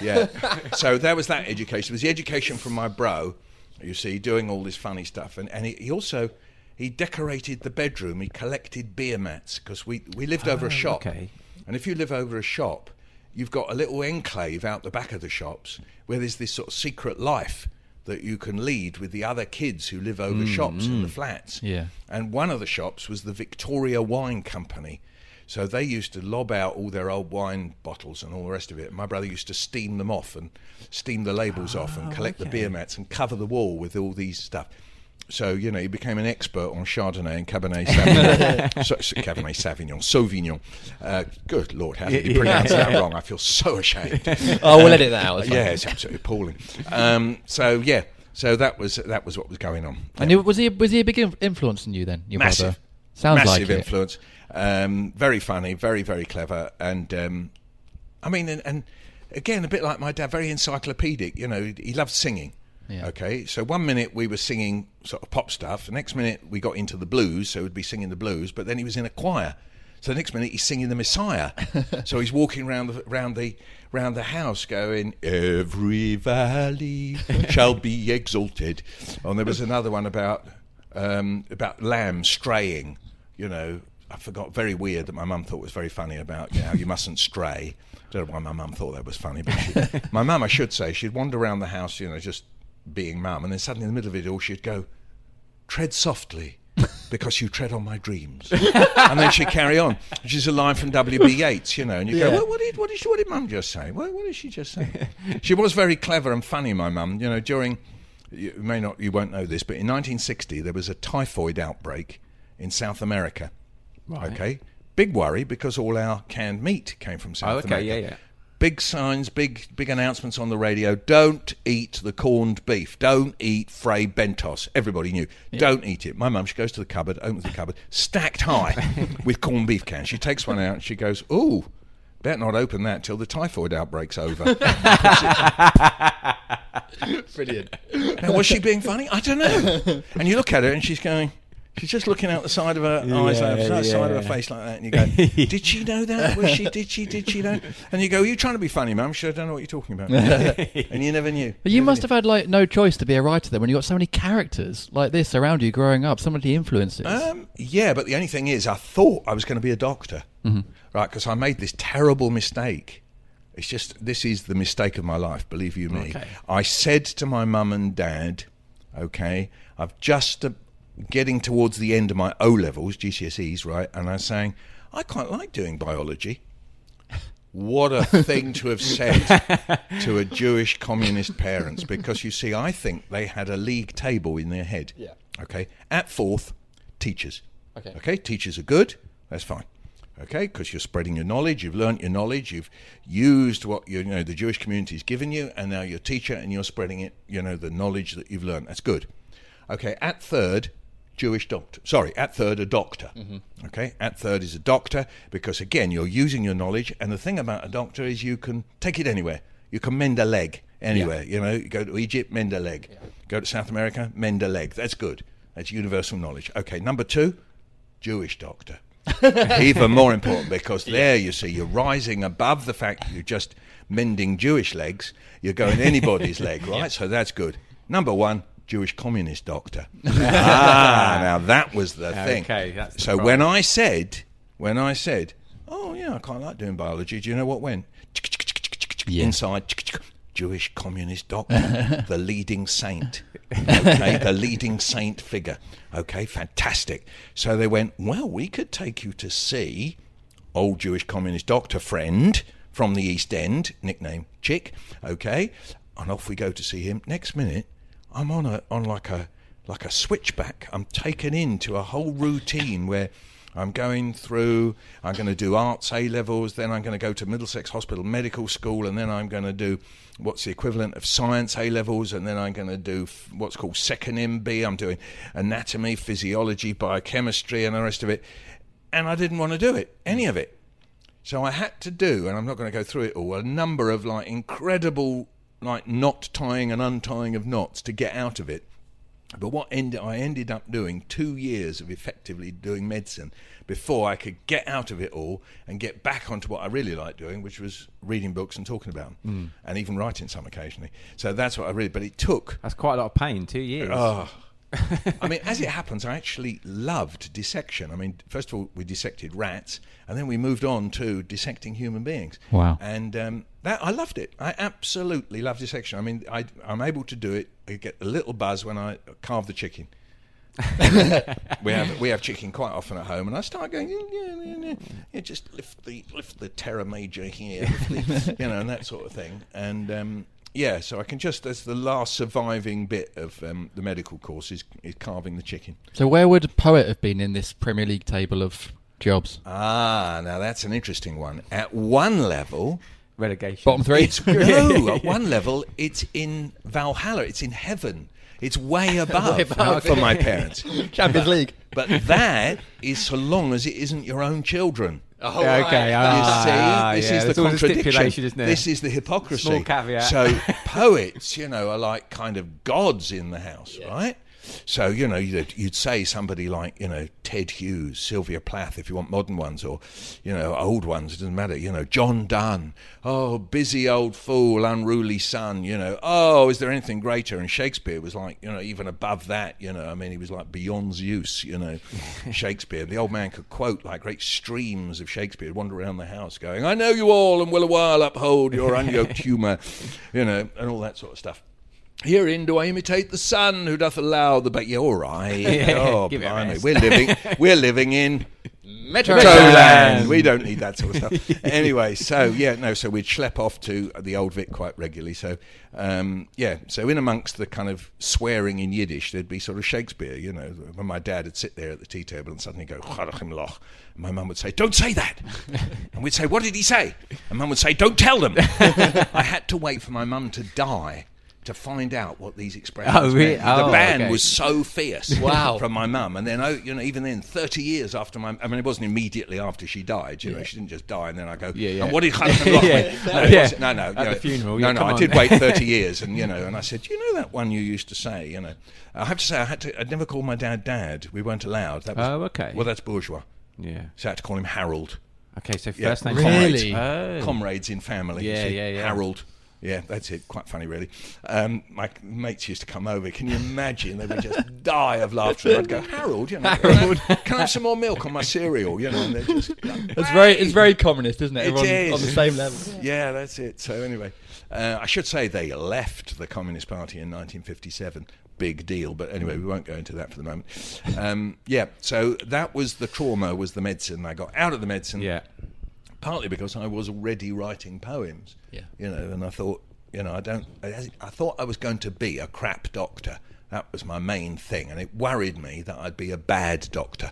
Yeah. So that was that education. It was the education from my bro, you see, doing all this funny stuff. And, and he, he also he decorated the bedroom. He collected beer mats because we, we lived over a oh, shop. okay. And if you live over a shop, you've got a little enclave out the back of the shops where there's this sort of secret life that you can lead with the other kids who live over shops in the mm. flats. Yeah. And one of the shops was the Victoria Wine Company. So they used to lob out all their old wine bottles and all the rest of it. My brother used to steam them off and steam the labels off and ah, collect the beer mats and cover the wall with all these stuff. So you know, he became an expert on Chardonnay and Cabernet Sauvignon. so, so- Cabernet Sauvignon, Sauvignon. Uh, good lord, how did he pronounce that wrong? I feel so ashamed. Oh, we'll edit that out. Yeah, it's absolutely appalling. Um, so yeah, so that was that was what was going on. And he- was he was he a big inf- influence on you then? Your Massive. brother? Sounds massive like it. influence. Um, very funny, very very clever, and um, I mean, and, and again, a bit like my dad, very encyclopedic. You know, he loved singing. Yeah. Okay, so one minute we were singing sort of pop stuff, the next minute we got into the blues, so we'd be singing the blues, but then he was in a choir. So the next minute he's singing the Messiah. so he's walking around the round the round the house going, "Every valley shall be exalted." And there was another one about um, about lambs straying. You know, I forgot. Very weird that my mum thought was very funny about you know, how you mustn't stray. I Don't know why my mum thought that was funny, but she, my mum, I should say, she'd wander around the house, you know, just being mum, and then suddenly in the middle of it all, she'd go, "Tread softly." Because you tread on my dreams, and then she'd carry on. Which is a line from W. B. Yeats, you know. And you go, well, "What did what did what did Mum just say? What, what did she just say?" she was very clever and funny, my mum. You know, during you may not you won't know this, but in 1960 there was a typhoid outbreak in South America. Okay, big worry because all our canned meat came from oh, South Oh, okay, America. yeah, yeah. Big signs, big big announcements on the radio. Don't eat the corned beef. Don't eat Fray Bentos. Everybody knew. Don't eat it. My mum, she goes to the cupboard, opens the cupboard, stacked high with corned beef cans. She takes one out and she goes, "Ooh, better not open that till the typhoid outbreak's over." Brilliant. Now, was she being funny? I don't know. And you look at her and she's going, she's just looking out the side of her eyes, like, Yeah, the side of her face like that. And you go, did she know that? Was she? Did she? Did she know? And you go, are you trying to be funny, mum? She said, I don't know what you're talking about. and you never knew. But you must have had like no choice to be a writer then when you got so many characters like this around you growing up, so many influences. Um, yeah, but the only thing is, I thought I was going to be a doctor, right? Because I made this terrible mistake. It's just this is the mistake of my life, believe you me. Okay. I said to my mum and dad, "Okay, I've just getting towards the end of my O levels, GCSEs, right?" And I was saying, "I quite like doing biology." What a thing to have said to a Jewish communist parents, because you see, I think they had a league table in their head. Yeah. Okay. At fourth, teachers. Okay. Okay. Teachers are good. That's fine. Okay, because you're spreading your knowledge, you've learnt your knowledge, you've used what you, you know the Jewish community's given you, and now you're a teacher and you're spreading it. You know the knowledge that you've learnt. That's good. Okay. At third, Jewish doctor. Sorry, at third, a doctor. Mm-hmm. Okay, at third is a doctor because again, you're using your knowledge, and the thing about a doctor is you can take it anywhere. You can mend a leg anywhere. You know, you go to Egypt, mend a leg. Go to South America, mend a leg. That's good. That's universal knowledge. Okay, number two, Jewish doctor. Even more important because there you see you're rising above the fact you're just mending Jewish legs. You're going anybody's leg, right? So that's good. Number one, Jewish communist doctor. ah, now that was the thing. Okay, that's the so problem. when I said, when I said, oh yeah, I quite like doing biology. Do you know what went? Yeah. Inside, Jewish communist doctor, the leading saint. Okay, the leading saint figure. Okay, fantastic. So they went, well, we could take you to see old Jewish communist doctor friend from the East End, nickname Chick. Okay, and off we go to see him. Next minute, I'm on a on like a like a switchback. I'm taken into a whole routine where I'm going through. I'm going to do arts A levels, then I'm going to go to Middlesex Hospital Medical School, and then I'm going to do what's the equivalent of science A levels, and then I'm going to do what's called second MB. I'm doing anatomy, physiology, biochemistry, and the rest of it. And I didn't want to do it, any of it. So I had to do, and I'm not going to go through it all, a number of like incredible like knot tying and untying of knots to get out of it. But what end, I ended up doing two years of effectively doing medicine before I could get out of it all and get back onto what I really liked doing, which was reading books and talking about them, mm. and even writing some occasionally. So that's what I really. But it took That's quite a lot of pain. Two years. Oh. I mean, as it happens, I actually loved dissection. I mean, first of all, we dissected rats, and then we moved on to dissecting human beings. Wow. And um, that I loved it. I absolutely love dissection. I mean, I, I'm able to do it. I get a little buzz when I carve the chicken. we have we have chicken quite often at home, and I start going, yeah, yeah, yeah, yeah just lift the lift the teres major here, the, you know, and that sort of thing. And um, yeah, so I can just as the last surviving bit of um, the medical course is, is carving the chicken. So where would a poet have been in this Premier League table of jobs? Ah, now that's an interesting one. At one level, Relegation. Bottom three. It's no, at one level, it's in Valhalla. It's in heaven. It's way above, above. for my parents. Champions League. But that is so long as it isn't your own children. Oh, Yeah, okay. You ah, see, this yeah, is the contradiction. isn't there? This is the hypocrisy. Small caveat. So poets, you know, are like kind of gods in the house, right? So you know, you'd, you'd say somebody like you know Ted Hughes, Sylvia Plath, if you want modern ones, or you know old ones. It doesn't matter. You know John Donne. Oh, busy old fool, unruly sun. You know. Oh, is there anything greater? And Shakespeare was like you know even above that. You know, I mean, he was like beyond Zeus. You know, Shakespeare. The old man could quote like great streams of Shakespeare. He'd wander around the house going, "I know you all, and will a while uphold your unyoked humour, You know, and all that sort of stuff. Herein do I imitate the sun who doth allow the ba- yeah, all right. oh, give it a blimey. We're living we're living in Metroland. We don't need that sort of stuff. anyway, so yeah, no, so we'd schlep off to the old Vic quite regularly. So um, yeah, so in amongst the kind of swearing in Yiddish, there'd be sort of Shakespeare, you know. When my dad would sit there at the tea table and suddenly go, "Charachim loch," and my mum would say, "Don't say that," and we'd say, "What did he say?" And mum would say, "Don't tell them." I had to wait for my mum to die. To find out what these expressions Oh, really? meant. The Oh, ban okay. was so fierce Wow. from my mum. And then, oh, you know, even then, 30 years after my, I mean, it wasn't immediately after she died, you know, she didn't just die and then I go, Yeah, yeah. and what did Yeah. No, Yeah. no, no. you know, the funeral, No, yeah, no, I on. did wait 30 years and, you know, and I said, you know that one you used to say, you know. I have to say, I had to, I'd never called my dad dad. We weren't allowed. That was, Oh, okay. Well, that's bourgeois. Yeah. So I had to call him Harold. Okay, so Yeah, first name. Really? Oh. Comrades in family. Yeah, see, yeah, yeah. Harold. Yeah, that's it. Quite funny, really. Um, my mates used to come over. Can you imagine? They would just die of laughter. And I'd go, Harold, you know, Harold. Can, I have, can I have some more milk on my cereal? You know, and they're just. It's very, it's very communist, isn't it? It Everyone is. on the same level. Yeah, that's it. So anyway, uh, I should say they left the Communist Party in 1957. Big deal, but anyway, we won't go into that for the moment. Um, yeah, so that was the trauma, was the medicine. I got out of the medicine, Yeah. Partly because I was already writing poems. Yeah. You know, and I thought, you know, I don't. I, I thought I was going to be a crap doctor. That was my main thing, and it worried me that I'd be a bad doctor.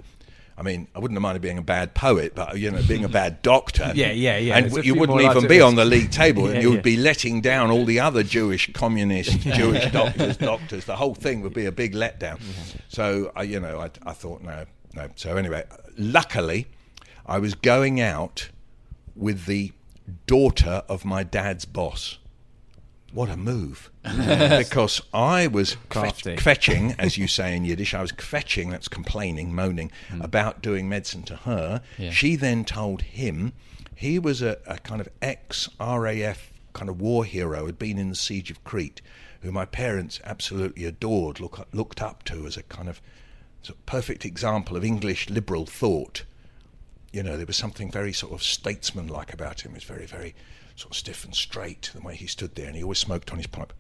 I mean, I wouldn't have minded being a bad poet, but you know, being a bad doctor. Yeah, yeah, yeah. And There's you wouldn't even be on the league table, Yeah, and you would yeah. be letting down all the other Jewish communist Jewish doctors. Doctors, the whole thing would be a big letdown. So, I, you know, I, I thought no, no. So anyway, luckily, I was going out with the daughter of my dad's boss. What a move! because I was Crafty. kvetching, as you say in Yiddish. I was kvetching, that's complaining, moaning hmm. about doing medicine to her. Yeah. She then told him he was a, a kind of ex RAF kind of war hero, had been in the siege of Crete, who my parents absolutely adored, look, looked up to as a kind of, sort of perfect example of English liberal thought you know, there was something very sort of statesman-like about him. He was very, very sort of stiff and straight the way he stood there, and he always smoked on his pipe.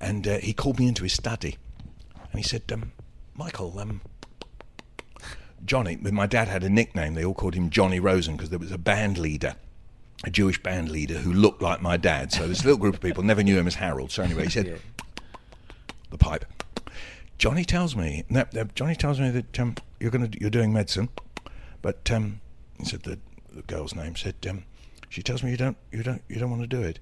And uh, he called me into his study, and he said, um, "Michael, um, Johnny." My dad had a nickname. They all called him Johnny Rosen because there was a band leader. A Jewish band leader who looked like my dad. So this little group of people never knew him as Harold. So anyway, he said, the pipe. Johnny tells me, no, no, Johnny tells me that um, you're going to you're doing medicine, but um, he said the, the girl's name said um, she tells me you don't you don't you don't want to do it.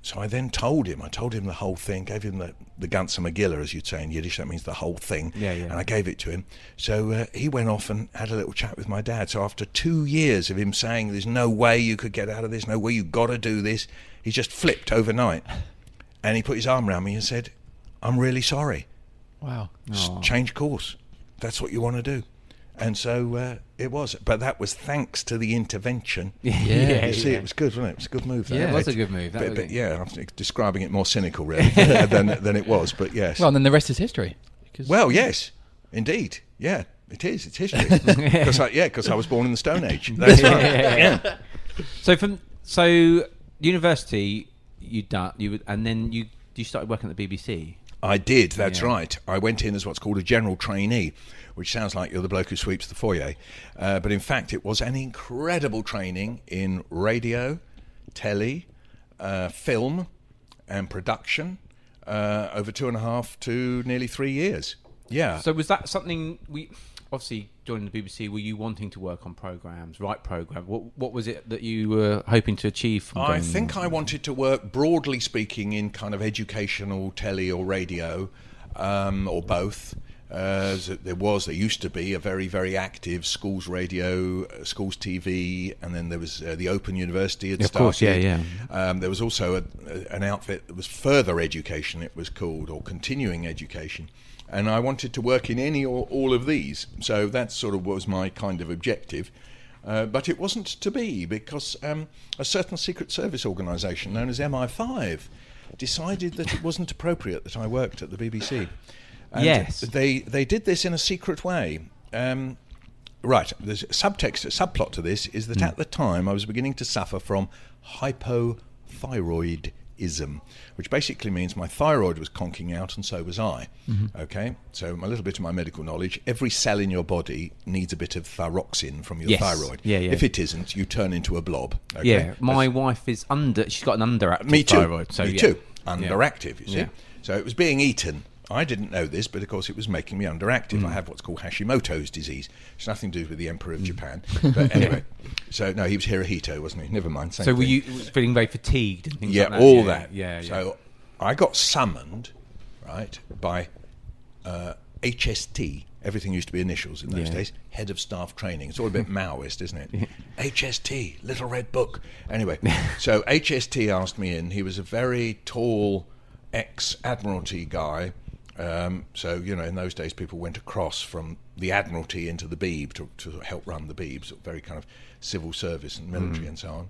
So I then told him, I told him the whole thing, gave him the the ganze Megillah, as you'd say in Yiddish. That means the whole thing. Yeah, yeah. And I gave it to him. So uh, he went off and had a little chat with my dad. So after two years of him saying, "There's no way you could get out of this, no way you've got to do this," he just flipped overnight, and he put his arm around me and said, "I'm really sorry." Wow. S- change course. That's what you want to do. And so uh, it was. But that was thanks to the intervention. Yeah, yeah you see, it was good, wasn't it? It was a good move. that. Yeah, it was a good move, that But, was but yeah, I'm describing it more cynical, really, than, than it was. But yes. Well, and then the rest is history. Well, yes, indeed. Yeah, it is. It's history. Because I, yeah, because I was born in the Stone Age. That's right. Yeah. So from so university, you done you would- and then you you started working at the BBC. I did, that's Yeah. right. I went in as what's called a general trainee, which sounds like you're the bloke who sweeps the foyer. Uh, but in fact, it was an incredible training in radio, telly, uh, film, and production uh, over two and a half to nearly three years. Yeah. So was that something we obviously joining the BBC? Were you wanting to work on programs, write programs? What what was it that you were hoping to achieve? From I think I wanted to work, broadly speaking, in kind of educational telly or radio, um, or both. Uh, there was, there used to be a very, very active schools radio, uh, schools TV, and then there was uh, the Open University. Had Of course, yeah, yeah. Um, there was also a, a, an outfit that was further education. It was called or continuing education, and I wanted to work in any or all of these. So that sort of was my kind of objective. Uh, but it wasn't to be because um, a certain Secret Service organisation known as MI5 decided that it wasn't appropriate that I worked at the BBC. And Yes. they they did this in a secret way. Um, right, there's a subtext, a subplot to this is that at the time I was beginning to suffer from hypothyroidism, which basically means my thyroid was conking out and so was I. Mm-hmm. Okay, so a little bit of my medical knowledge: every cell in your body needs a bit of thyroxine from your Yes. thyroid. Yeah, yeah. If it isn't, you turn into a blob. Okay? Yeah, my wife is under. She's got an underactive Me too. thyroid. So me yeah. too. Underactive, you see. So it was being eaten. I didn't know this, but of course it was making me underactive. Mm. I have what's called Hashimoto's disease. It's nothing to do with the Emperor of Japan. But anyway, so no, he was Hirohito, wasn't he? Never mind. So were thing. you feeling very fatigued and things Yeah, like that? all yeah, that. Yeah, yeah. So I got summoned, right, by uh, HST. Everything used to be initials in those Yeah. days. Head of Staff Training. It's all a bit Maoist, isn't it? HST, Little Red Book. Anyway, so HST asked me in. He was a very tall ex-admiralty guy. Um, so you know, in those days, people went across from the Admiralty into the Beeb to, to help run the Beeb, so very kind of civil service and military Mm. and so on.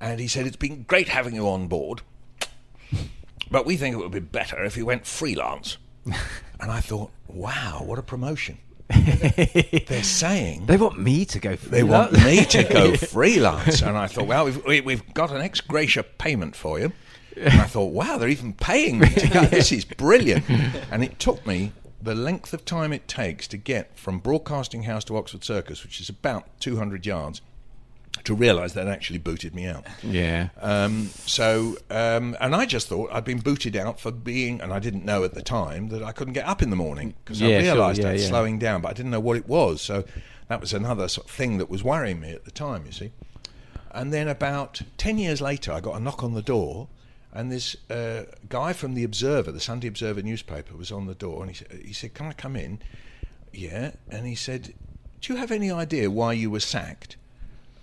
And he said, "It's been great having you on board." But we think it would be better if you went freelance. and I thought, wow, what a promotion. They're saying they want me to go. they want me to go freelance. And I thought, well, we've, we, we've got an ex gratia payment for you. And I thought, wow, they're even paying me to go. This is brilliant. And it took me the length of time it takes to get from Broadcasting House to Oxford Circus, which is about 200 yards, to realise they'd actually booted me out. Yeah. Um, so, um, and I just thought I'd been booted out for being, and I didn't know at the time that I couldn't get up in the morning because Yeah, I sure, realised yeah, I'd yeah. slowing down, but I didn't know what it was. So that was another sort of thing that was worrying me at the time, you see. And then about 10 years later, I got a knock on the door, and this uh, guy from the Observer, the Sunday Observer newspaper, was on the door, and he, he said, Can I come in? Yeah. And he said, Do you have any idea why you were sacked?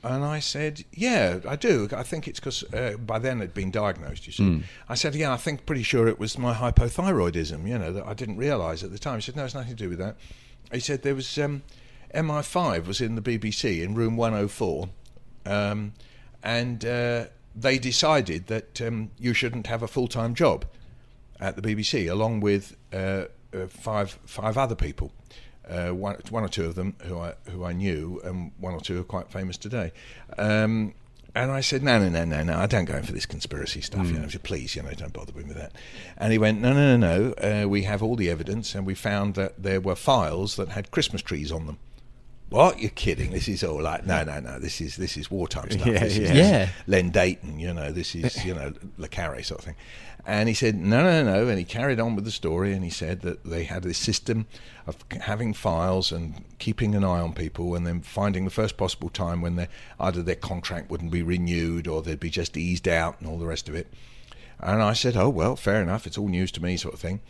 And I said, Yeah, I do. I think it's because uh, by then it'd been diagnosed, you see. I said, Yeah, I think pretty sure it was my hypothyroidism, you know, that I didn't realise at the time. He said, No, it's nothing to do with that. He said, There was um, MI5 was in the BBC in room 104, um, and uh, they decided that um, you shouldn't have a full time job at the BBC, along with uh, uh, five five other people. Uh, one, one or two of them who I who I knew, and one or two are quite famous today. Um, and I said, no, no, no, no, no, I don't go in for this conspiracy stuff. You know, so please, you know, don't bother me with that. And he went, no, no, no, no. Uh, we have all the evidence, and we found that there were files that had Christmas trees on them. What? You're kidding? This is all like no, no, no. This is this is wartime stuff. Yeah, this is yeah. Yeah. Len Deighton. You know, this is you know Le Carre sort of thing. And he said no, no, no. And he carried on with the story, and he said that they had this system of having files and keeping an eye on people, and then finding the first possible time when they either their contract wouldn't be renewed or they'd be just eased out and all the rest of it. And I said, oh, well, fair enough. It's all news to me, sort of thing.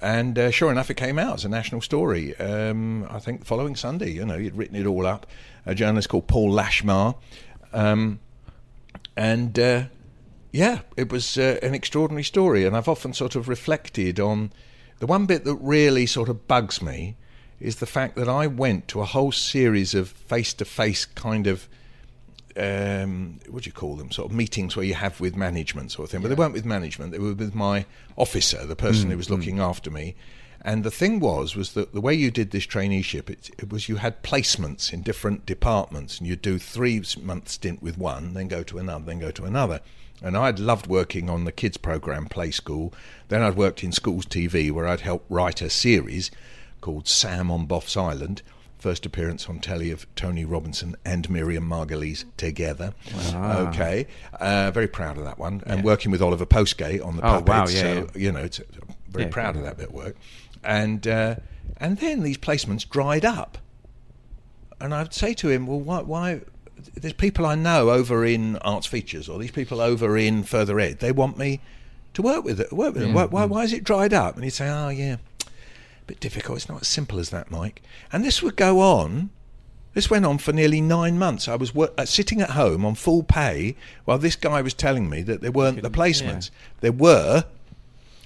And uh, sure enough, it came out as a national story. Um, I think the following Sunday, you know, he'd written it all up. A journalist called Paul Lashmar. Um, and uh, yeah, it was uh, an extraordinary story. And I've often sort of reflected on the one bit that really sort of bugs me is the fact that I went to a whole series of face to face kind of um, what do you call them? Sort of meetings where you have with management, sort of thing. But they weren't with management; they were with my officer, the person who was looking after me. And the thing was, was that the way you did this traineeship, it, it was you had placements in different departments, and you'd do three month stint with one, then go to another, then go to another. And I'd loved working on the kids program Play School. Then I'd worked in schools TV, where I'd helped write a series called Sam on Boff's Island. First appearance on telly of Tony Robinson and Miriam Margolyes together. Okay, uh, very proud of that one. And working with Oliver Postgate on the Oh, wow, yeah, so, yeah. you know, it's, very Yeah, proud of that bit of work. And uh, and then these placements dried up. And I'd say to him, well, why, why? There's people I know over in arts features, or these people over in further ed. They want me to work with it. Work with them. Why, why, why is it dried up? And he'd say, oh yeah, bit difficult. It's not as simple as that, Mike. And this would go on. This went on for nearly nine months. I was uh, sitting at home on full pay while this guy was telling me that there weren't the placements. There were,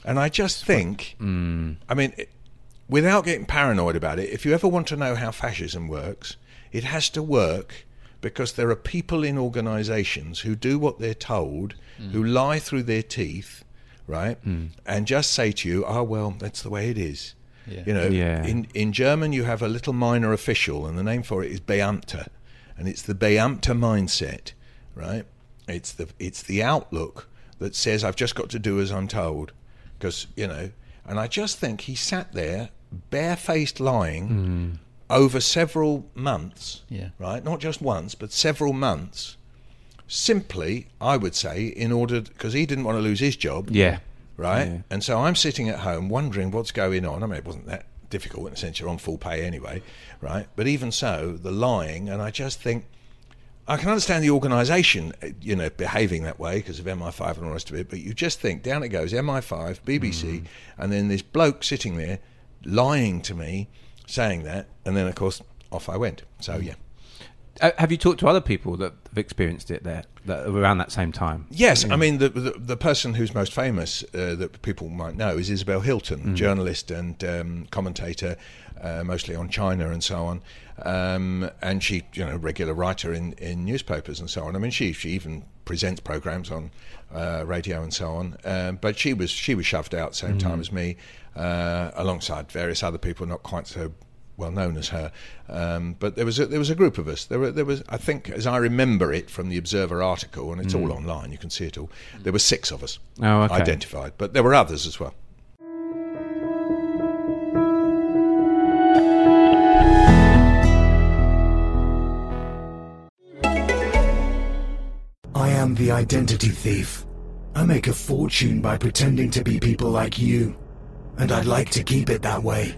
and I just think, mm. I mean, it, without getting paranoid about it, if you ever want to know how fascism works, it has to work because there are people in organisations who do what they're told, mm. who lie through their teeth, right, mm. and just say to you, "Oh well, that's the way it is." Yeah. You know, Yeah. in in German you have a little minor official, and the name for it is Beamter, and it's the Beamter mindset, right? It's the it's the outlook that says I've just got to do as I'm told, because you know. And I just think he sat there barefaced lying hmm. over several months, Yeah. right? Not just once, but several months. Simply, I would say, in order because he didn't want to lose his job, Yeah. Right? Yeah. And so I'm sitting at home wondering what's going on. I mean, it wasn't that difficult in a sense, you're on full pay anyway, right? But even so, the lying, and I just think, I can understand the organisation, uh, you know, behaving that way because of MI5 and all the rest of it, but you just think, down it goes, MI5, BBC, and then this bloke sitting there lying to me, saying that, and then, of course, off I went. So, yeah. Uh, have you talked to other people that have experienced it there that around that same time? Yes, I mean the, the the person who's most famous uh, that people might know is Isabel Hilton, journalist and um, commentator, uh, mostly on China and so on. Um, and she, you know, regular writer in, in newspapers and so on. I mean, she she even presents programs on uh, radio and so on. Um, but she was she was shoved out same time as me, uh, alongside various other people not quite so well known as her. Um, but there was a, there was a group of us. There were, there was I think as I remember it from the Observer article, and it's mm. all hmm. online. You can see it all. There were six of us oh, okay. identified, but there were others as well. I am the identity thief. I make a fortune by pretending to be people like you, and I'd like to keep it that way.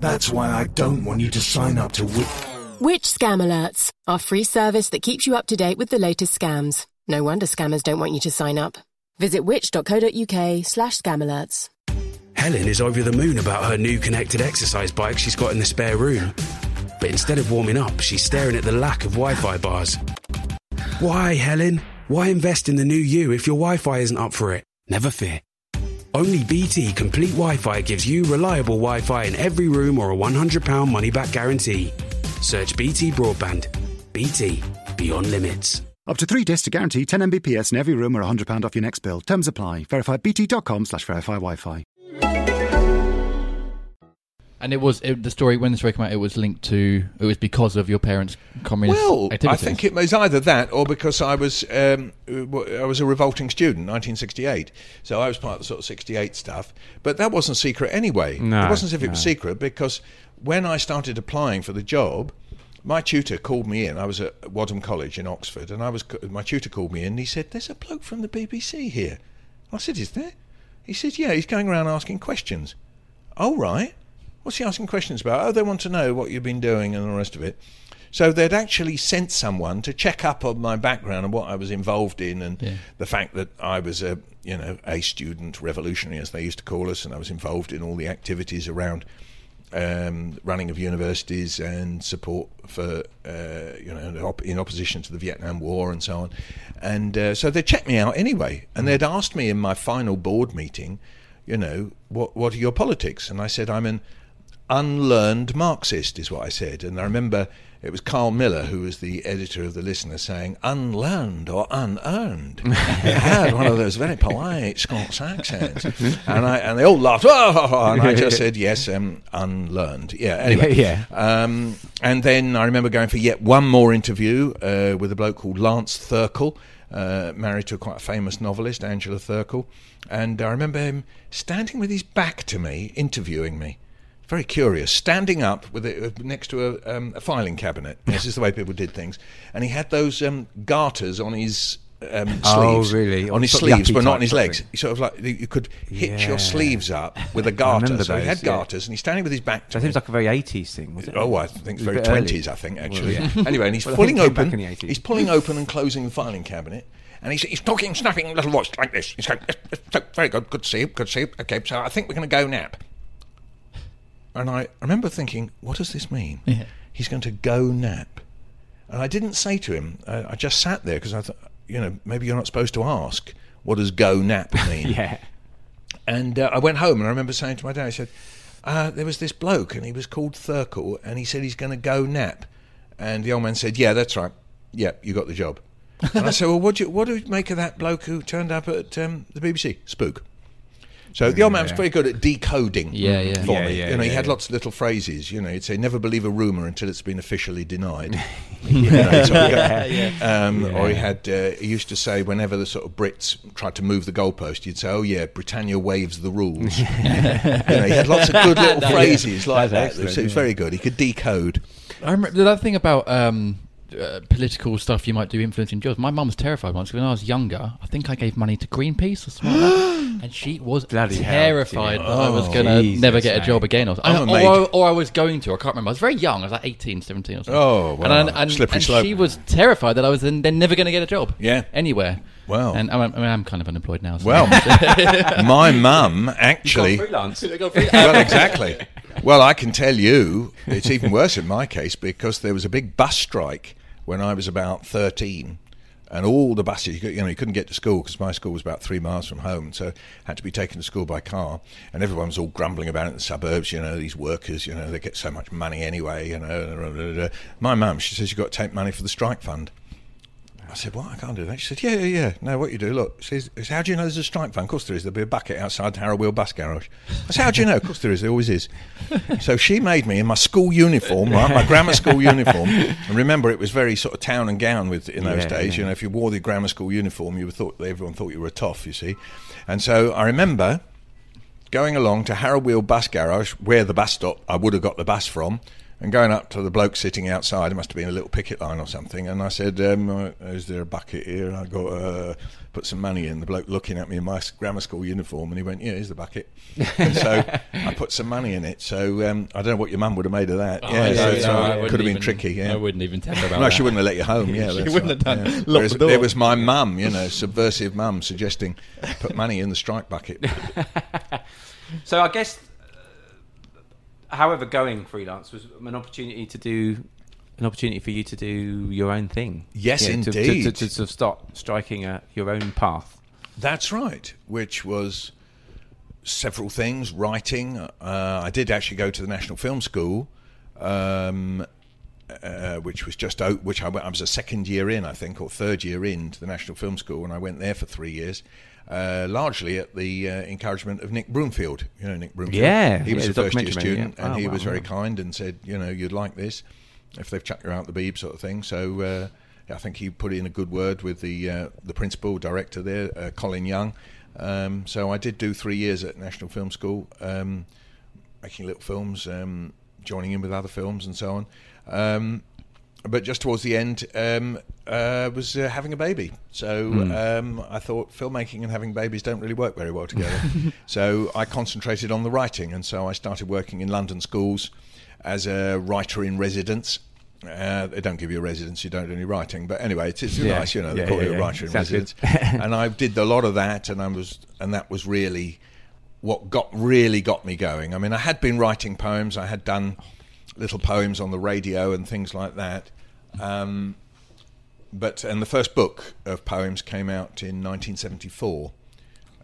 That's why I don't want you to sign up to Which. Which Scam Alerts, our free service that keeps you up to date with the latest scams. No wonder scammers don't want you to sign up. Visit which.co.uk slash scam alerts. Helen is over the moon about her new connected exercise bike she's got in the spare room. But instead of warming up, she's staring at the lack of Wi Fi bars. Why, Helen? Why invest in the new you if your Wi Fi isn't up for it? Never fear. Only BT Complete Wi Fi gives you reliable Wi Fi in every room or a £100 money back guarantee. Search BT Broadband. BT Beyond Limits. Up to three discs to guarantee 10 Mbps in every room or £100 off your next bill. Terms apply. Verify bt.com slash verify Wi-Fi. And it was it, the story when the story came out. It was linked to it was because of your parents' communist Well, activities. I think it was either that or because I was um, I was a revolting student, 1968. So I was part of the sort of 68 stuff. But that wasn't secret anyway. No, it wasn't as if it was secret because when I started applying for the job, my tutor called me in. I was at Wadham College in Oxford, and I was my tutor called me in. and He said, "There's a bloke from the BBC here." I said, "Is there?" He said, "Yeah, he's going around asking questions." Oh right. What's he asking questions about? Oh, they want to know what you've been doing and the rest of it. So they'd actually sent someone to check up on my background and what I was involved in, and Yeah. the fact that I was a you know a student revolutionary, as they used to call us, and I was involved in all the activities around um, running of universities and support for uh, you know in opposition to the Vietnam War and so on. And uh, so they checked me out anyway, and they'd asked me in my final board meeting, you know, what what are your politics? And I said I'm an unlearned Marxist, is what I said. And I remember it was Karl Miller, who was the editor of The Listener, saying, unlearned or unearned. he had one of those very polite Scots accents. And, I, and they all laughed, "Oh," and I just said, yes, um, unlearned. Yeah, anyway. Yeah. Um, and then I remember going for yet one more interview uh, with a bloke called Lance Thirkell, uh, married to a quite famous novelist, Angela Thirkell. And I remember him standing with his back to me, interviewing me. Very curious, standing up with it next to a, um, a filing cabinet. This is the way people did things, and he had those um, garters on his um, Oh, sleeves. really? On his sleeves, but not on his legs. He sort of like you could hitch Yeah. your sleeves up with a garter. So he those, had yeah. garters, and he's standing with his back to That me. seems like a very 80s thing, was it? Oh, I think it's very a bit early. twenties. I think actually. yeah. Anyway, and he's Well, pulling think it came back open. in the 80s. He's pulling open and closing the filing cabinet, and he's, he's talking, snapping little voice like this. He's going, "Yes, yes, so, "Very good, good to see you, good to see you." Okay, so I think we're going to go nap. And I remember thinking, what does this mean? He's going to go nap. And I didn't say to him. I, I just sat there because I thought, you know, maybe you're not supposed to ask. What does go nap mean? Yeah. And uh, I went home and I remember saying to my dad, I said, uh, there was this bloke and he was called Thirkell and he said he's going to go nap. And the old man said, yeah, that's right. Yeah, you got the job. and I said, well, what do you, what do you make of that bloke who turned up at um, the BBC? Spook. So the old man was very good at decoding Yeah, yeah. for Yeah, me. yeah, you know, he had yeah. lots of little phrases. You know, he'd say, never believe a rumour until it's been officially denied. You know, so he got- um, Or he had, uh, he used to say, whenever the sort of Brits tried to move the goalpost, he'd say, "Oh yeah, Britannia waives the rules." you know, he had lots of good little phrases like That's that. It was, was yeah. very good. He could decode. I remember the other thing about um, uh, political stuff you might do influencing jobs. My mum was terrified once when I was younger. I think I gave money to Greenpeace or something like that, and she was Bloody terrified Jimmy. that I was going to Jesus, never get a job again. Or, I'm or, a or, or I was going to. I can't remember. I was very young. I was like 18, 17 or something. Oh, and, wow. I- and, Slippery and slope. she was terrified that I was then, then never going to get a job. Yeah. anywhere. Wow. And I'm, I mean, I'm kind of unemployed now. So. Well, my mum actually. freelance. well, exactly. Well, I can tell you, it's even worse in my case because there was a big bus strike when I was about 13. And all the buses, you, know, you couldn't get to school because my school was about three miles from home, so had to be taken to school by car. And everyone was all grumbling about it in the suburbs. You know, these workers, you know, they get so much money anyway. You know, my mum, she says you've got to take money for the strike fund. I said, "What? I can't do that." She said, "Yeah, yeah, yeah. No, what you do? Look, she says, how do you know there's a strike fund? Of course there is. There'll be a bucket outside the Harrow Weald bus garage." I said, "How do you know? Of course there is. There always is." so she made me in my school uniform, right, my grammar school uniform. And remember, it was very sort of town and gown with in those Yeah, days. yeah. You know, if you wore the grammar school uniform, you were thought everyone thought you were a toff. You see, and so I remember going along to Harrow Weald bus garage, where the bus stop I would have got the bus from, and going up to the bloke sitting outside. It must have been a little picket line or something. And I said, um, uh, "Is there a bucket here?" And I got uh, put some money in. The bloke looking at me in my grammar school uniform, and he went, "Yeah, here's the bucket." and so I put some money in it. So um, I don't know what your mum would have made of that. Oh, yeah, yeah, so, yeah, so I it could have been even- tricky. Yeah. I wouldn't even tell her about No, she wouldn't have let you home. Yeah, She wouldn't right, have done- yeah. Whereas the door. It was my mum, you know, subversive mum, suggesting put money in the strike bucket. So I guess, however, going freelance was an opportunity to do an opportunity for you to do your own thing. Yes, to- to- indeed. To, to, of start striking a, your own path. That's right, which was several things. Writing. Uh, I did actually go to the National Film School, um, uh, which was just out, which I, went- I was a second year in, I think, or third year in to the National Film School, and I went there for three years. Uh, largely at the uh, encouragement of Nick Broomfield. You know Nick Broomfield. Yeah, he was yeah, a first year student, yeah. and Oh, he wow, was very wow. kind and said, you know, you'd like this if they've chucked you out the beeb sort of thing. So uh, I think he put in a good word with the uh, the principal director there, uh, Colin Young. Um, so I did do three years at National Film School, um, making little films, um, joining in with other films and so on. But just towards the end, um, uh, was uh, having a baby. So um, I thought filmmaking and having babies don't really work very well together. so I concentrated on the writing, and so I started working in London schools as a writer in residence. Uh, they don't give you a residence, you don't do any writing. But anyway, it's, it's Yeah. nice, you know. They Yeah, call yeah, you a writer in Sounds residence, and I did a lot of that, and I was, and that was really what got really got me going. I mean, I had been writing poems, I had done little poems on the radio and things like that. Um, but and the first book of poems came out in 1974,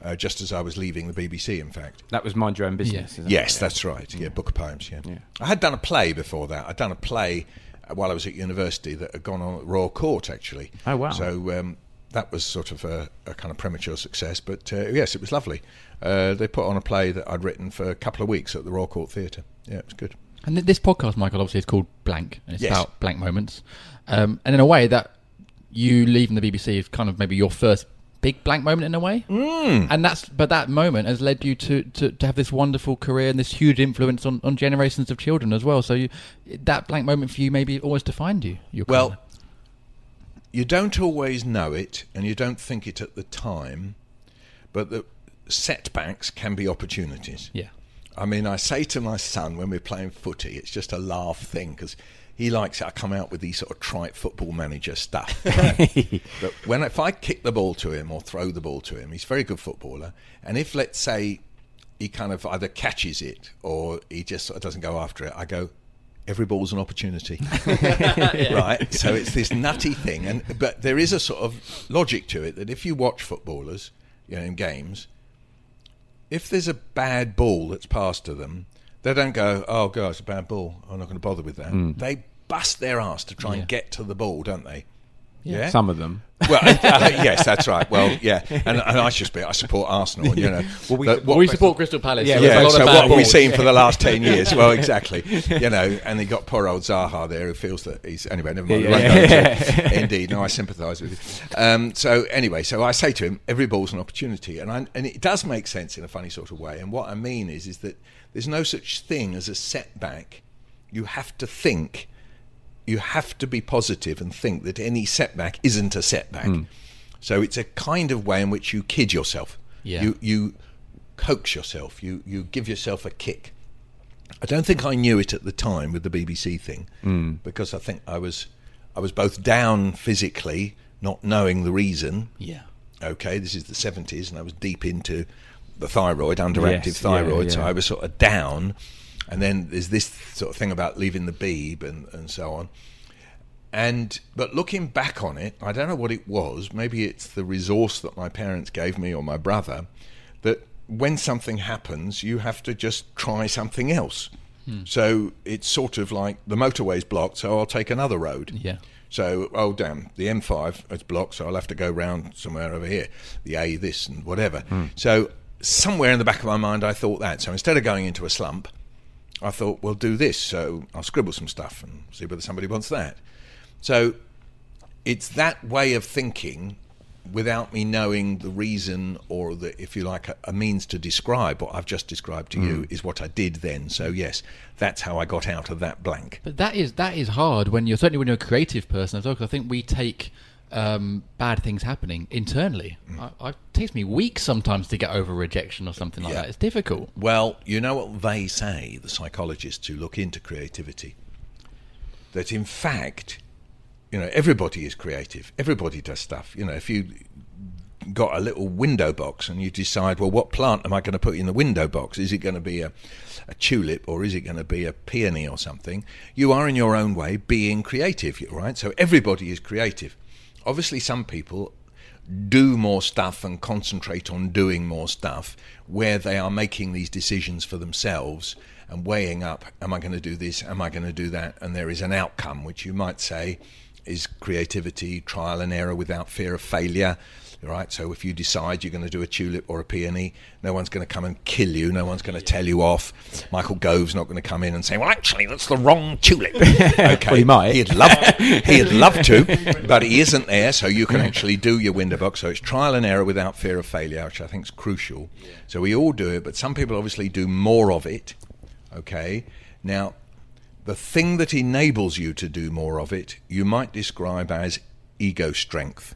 uh, just as I was leaving the BBC. In fact, That was mind your own business. Yeah. isn't it? yes, that's right. Yeah, book of poems. Yeah. Yeah. I had done a play before that. I'd done a play uh, while I was at university that had gone on at Royal Court actually. Oh, wow. So um, that was sort of a, a kind of premature success, but uh, yes, it was lovely. Uh, they put on a play that I'd written for a couple of weeks at the Royal Court Theatre. Yeah, it was good. And th- this podcast, Michael, obviously is called Blank, and it's Yes. about blank moments. Um, and in a way, that you leaving the BBC is kind of maybe your first big blank moment in a way. Mm. And that's but that moment has led you to, to, to have this wonderful career and this huge influence on, on generations of children as well. So you that blank moment for you maybe always defined you. Your Well, career. you don't always know it and you don't think it at the time, but the setbacks can be opportunities. yeah, I mean, I say to my son when we're playing footy, it's just a laugh thing because he likes it. I come out with these sort of trite football manager stuff. but when if I kick the ball to him or throw the ball to him, he's a very good footballer. And if let's say he kind of either catches it or he just sort of doesn't go after it, I go. Every ball's an opportunity, right? So it's this nutty thing, and but there is a sort of logic to it that if you watch footballers, you know, in games, if there's a bad ball that's passed to them, they don't go, "Oh God, it's a bad ball. I'm not going to bother with that." Hmm. They bust their ass to try Yeah. and get to the ball, don't they? Yeah. Some of them. well, uh, yes, that's right. Well, yeah, and, and I should be. I support Arsenal. and, You know, Well, we- But we support Crystal Palace. Yeah, so, yeah, a lot so of what have we balls. seen for the last 10 years? Well, exactly. You know, and he got poor old Zaha there who feels that he's. Anyway, never mind. Yeah, we won't yeah, go into Indeed. No, I sympathise with you. Um, so, anyway, so I say to him, every ball's an opportunity. And, I, and it does make sense in a funny sort of way. And what I mean is, is that there's no such thing as a setback. You have to think. You have to be positive and think that any setback isn't a setback. Hmm. So it's a kind of way in which you kid yourself. Yeah. You you coax yourself. You you give yourself a kick. I don't think I knew it at the time with the BBC thing because I think I was I was both down physically, not knowing the reason. Yeah. Okay, this is the seventies, and I was deep into the thyroid, underactive Yes, yeah, thyroid. So. I was sort of down, and then there's this sort of thing about leaving the beeb and and so on. And but looking back on it, I don't know what it was. Maybe it's the resource that my parents gave me or my brother that when something happens, you have to just try something else. Hmm. So it's sort of like the motorway's blocked, so I'll take another road. Yeah. So, oh damn, the M5 is blocked, so I'll have to go round somewhere over here, the A this and whatever. Hmm. So somewhere in the back of my mind, I thought that. So instead of going into a slump, I thought, well, do this. So I'll scribble some stuff and see whether somebody wants that. So it's that way of thinking without me knowing the reason or the, if you like, a, a means to describe what I've just described to you mm. is what I did then. So yes, that's how I got out of that blank. But that is that is hard when you're certainly when you're a creative person as well. Because I think we take um, bad things happening internally. I, I, it takes me weeks sometimes to get over rejection or something like Yeah. that. It's difficult. Well, you know what they say, the psychologists who look into creativity? That in fact, you know, everybody is creative. Everybody does stuff. You know, if you got a little window box and you decide, well, what plant am I going to put in the window box? Is it going to be a, a tulip or is it going to be a peony or something? You are, in your own way, being creative, right? So everybody is creative. Obviously, some people do more stuff and concentrate on doing more stuff where they are making these decisions for themselves and weighing up am I going to do this am I going to do that? And there is an outcome which you might say is creativity trial and error without fear of failure right? So if you decide you're going to do a tulip or a peony no one's going to come and kill you. No one's going to tell you off. Michael Gove's not going to come in and say well actually that's the wrong tulip. Okay. Well, he might. he'd love he'd love to but he isn't there so you can actually do your window box. So it's trial and error without fear of failure which I think is crucial. So we all do it but some people obviously do more of it okay? Now the thing that enables you to do more of it you might describe as ego strength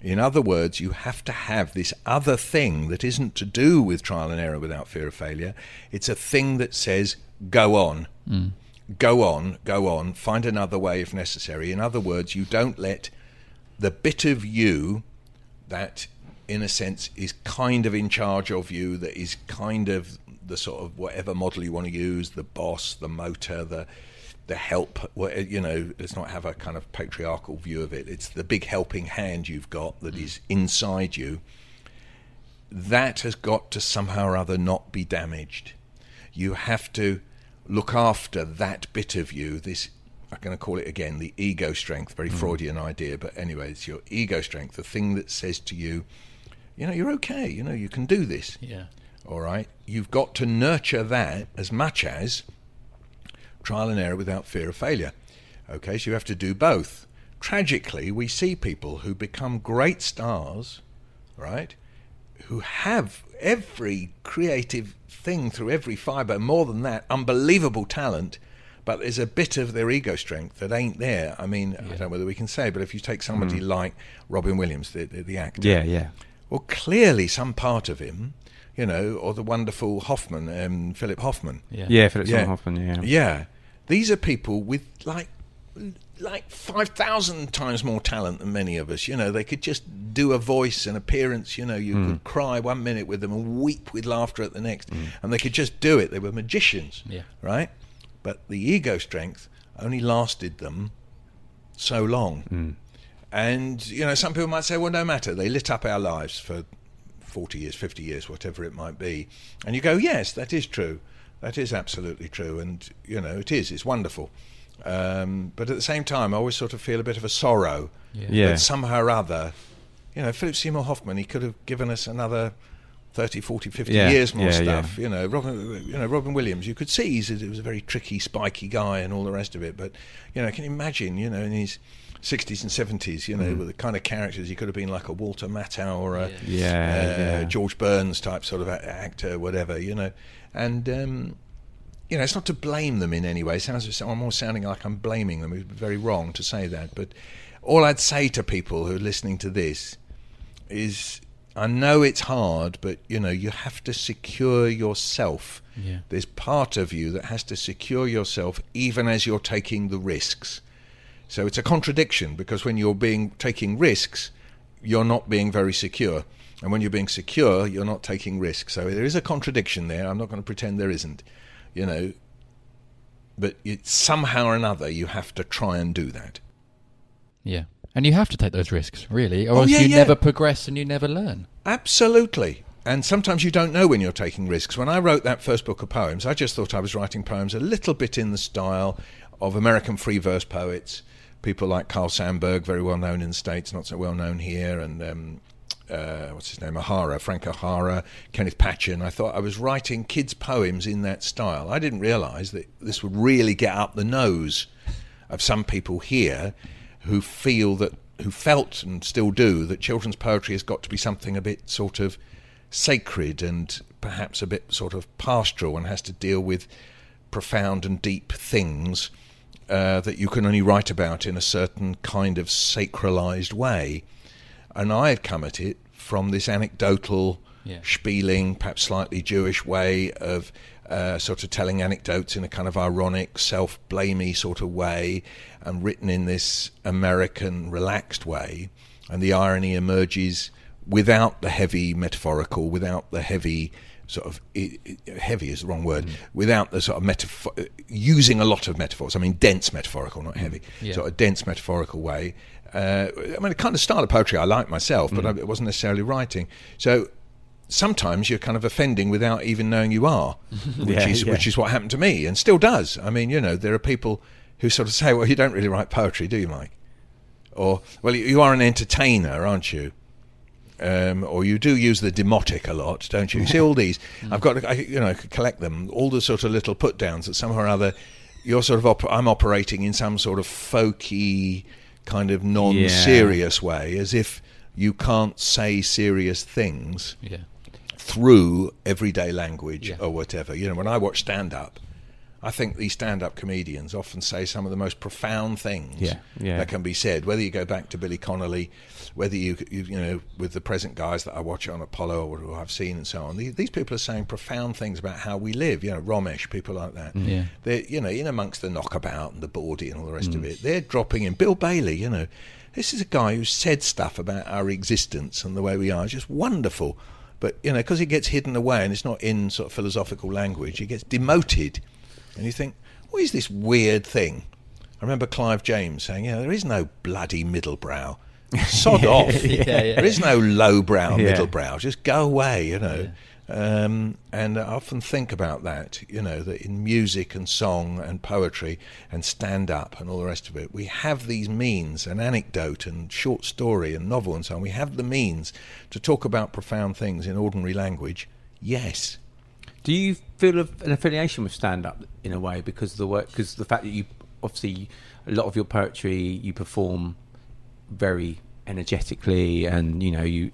in other words, you have to have this other thing that isn't to do with trial and error without fear of failure. It's a thing that says, go on, mm. go on, go on, find another way if necessary. In other words, you don't let the bit of you that, in a sense, is kind of in charge of you, that is kind of the sort of whatever model you want to use the boss, the motor, the the help. Uh, you know, let's not have a kind of patriarchal view of it. It's the big helping hand you've got that mm. is inside you. That has got to somehow or other not be damaged. You have to look after that bit of you. This I'm going to call it again the ego strength. Very mm. Freudian idea, but anyway, it's your ego strength, the thing that says to you, you know, you're okay. You know, you can do this. Yeah. All right. You've got to nurture that as much as trial and error without fear of failure. Okay, so you have to do both. Tragically, we see people who become great stars, right? Who have every creative thing through every fibre, more than that, unbelievable talent, but there's a bit of their ego strength that ain't there. I mean, I don't know whether we can say, but if you take somebody like Robin Williams, the, the, the actor, Yeah, yeah. well, clearly some part of him, you know, or the wonderful Hoffman, um, Philip Hoffman. Yeah. Yeah, Philip Yeah. Hoffman, yeah. Yeah. These are people with like like 5,000 times more talent than many of us. You know, they could just do a voice, an appearance. You know, you hmm. could cry one minute with them and weep with laughter at the next. Hmm. And they could just do it. They were magicians. Yeah. Right? But the ego strength only lasted them so long. Hmm. And, you know, some people might say, well, no matter. They lit up our lives for 40 years, 50 years, whatever it might be. And you go, yes, that is true. That is absolutely true. And, you know, it is. It's wonderful. Um, but at the same time, I always sort of feel a bit of a sorrow Yeah. that somehow or other, you know, Philip Seymour Hoffman, he could have given us another 30, 40, 50 Yeah, years more yeah, stuff. yeah. You know, Robin, you know, Robin Williams, you could see he's, he was a very tricky, spiky guy and all the rest of it. But, you know, can you imagine, you know, in his 60s and 70s, you know, with the kind of characters, he could have been like a Walter Matthau or a Yeah, uh, yeah. George Burns type sort of a- actor, whatever, you know. And, um, you know, it's not to blame them in any way. It sounds, I'm almost sounding like I'm blaming them. It's very wrong to say that. But all I'd say to people who are listening to this is I know it's hard, but, you know, you have to secure yourself. Yeah. There's part of you that has to secure yourself even as you're taking the risks. So it's a contradiction because when you're being taking risks, you're not being very secure. And when you're being secure, you're not taking risks. So there is a contradiction there. I'm not going to pretend there isn't, you know. But it, somehow or another, you have to try and do that. Yeah. And you have to take those risks, really, or Oh, else yeah, you yeah. never progress and you never learn. Absolutely. And sometimes you don't know when you're taking risks. When I wrote that first book of poems, I just thought I was writing poems a little bit in the style of American free verse poets, people like Carl Sandburg, very well known in the States, not so well known here, and um, uh, what's his name, O'Hara, Frank O'Hara, Kenneth Patchen. I thought I was writing kids' poems in that style. I didn't realise that this would really get up the nose of some people here who feel that who felt and still do that children's poetry has got to be something a bit sort of sacred and perhaps a bit sort of pastoral and has to deal with profound and deep things uh, that you can only write about in a certain kind of sacralized way. And I had come at it from this anecdotal, Yeah. spieling, perhaps slightly Jewish way of uh, sort of telling anecdotes in a kind of ironic, self blamey sort of way, and written in this American, relaxed way. And the irony emerges without the heavy metaphorical, without the heavy sort of heavy is the wrong word, without the sort of metaphor, using a lot of metaphors. I mean, dense metaphorical, not heavy. Yeah. Sort of dense metaphorical way. Uh, I mean, the kind of style of poetry I like myself, but I, it wasn't necessarily writing. So sometimes you're kind of offending without even knowing you are, which Yeah, is yeah. which is what happened to me, and still does. I mean, you know, there are people who sort of say, "Well, you don't really write poetry, do you, Mike?" Or, "Well, you, you are an entertainer, aren't you?" Um, or you do use the demotic a lot, don't you? You see all these. I've got, to, I, you know, I could collect them. All the sort of little put downs that somehow or other, you're sort of, op- I'm operating in some sort of folky, kind of non-serious way, as if you can't say serious things Yeah. through everyday language Yeah. or whatever. You know, when I watch stand up, I think these stand up comedians often say some of the most profound things Yeah, yeah. that can be said. Whether you go back to Billy Connolly, whether you, you, you know, with the present guys that I watch on Apollo or who I've seen and so on, these, these people are saying profound things about how we live. You know, Romesh, people like that. Yeah. They're, you know, in amongst the knockabout and the bawdy and all the rest Mm. of it, they're dropping in. Bill Bailey, you know, this is a guy who said stuff about our existence and the way we are. It's just wonderful. But, you know, because it gets hidden away and it's not in sort of philosophical language, it gets demoted. And you think, what is this weird thing? I remember Clive James saying, you know, there is no bloody middle brow. Sod off. yeah. There is no lowbrow Yeah. middle brow. Just go away, you know. Um, and I often think about that, you know, that in music and song and poetry and stand up and all the rest of it, we have these means, an anecdote and short story and novel and so on. We have the means to talk about profound things in ordinary language. Yes. Do you feel an affiliation with stand up in a way because of the work because the fact that you obviously a lot of your poetry you perform very energetically and you know you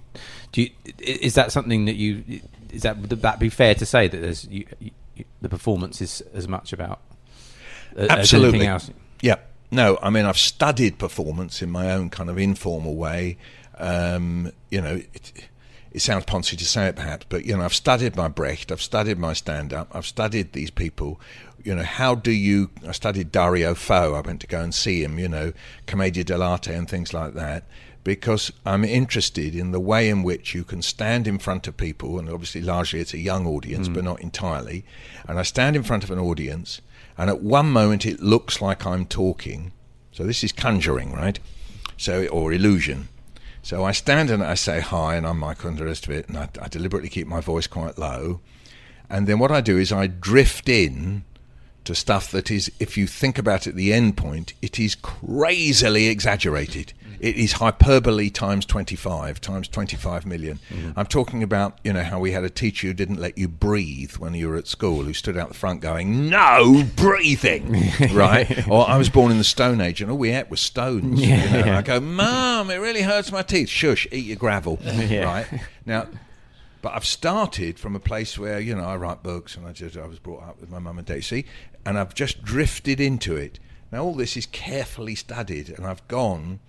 do you, is that something that you is that would that be fair to say that there's you, you, the performance is as much about uh, Absolutely. anything else Yeah. No, I mean, I've studied performance in my own kind of informal way. Um, you know, it, it sounds poncy to say it perhaps, but, you know, I've studied my Brecht, I've studied my stand up, I've studied these people. You know, how do you. I studied Dario Fo, I went to go and see him, you know, Commedia dell'arte and things like that. Because I'm interested in the way in which you can stand in front of people, and obviously largely it's a young audience, but hmm. not entirely. And I stand in front of an audience, and at one moment it looks like I'm talking. So this is conjuring, right? So or illusion. So I stand and I say hi, and I'm Michael and the rest of it, and I, I deliberately keep my voice quite low. And then what I do is I drift in to stuff that is, if you think about it, the end point, it is crazily exaggerated. Mm. It is hyperbole times 25, times 25 million. Mm-hmm. I'm talking about, you know, how we had a teacher who didn't let you breathe when you were at school, who stood out the front going, no breathing, right? or I was born in the Stone Age and all we ate was stones. you know? I go, Mum, it really hurts my teeth. Shush, eat your gravel, right? Now, but I've started from a place where you know I write books and I just I was brought up with my mum and dad. See, and I've just drifted into it. Now all this is carefully studied, and I've gone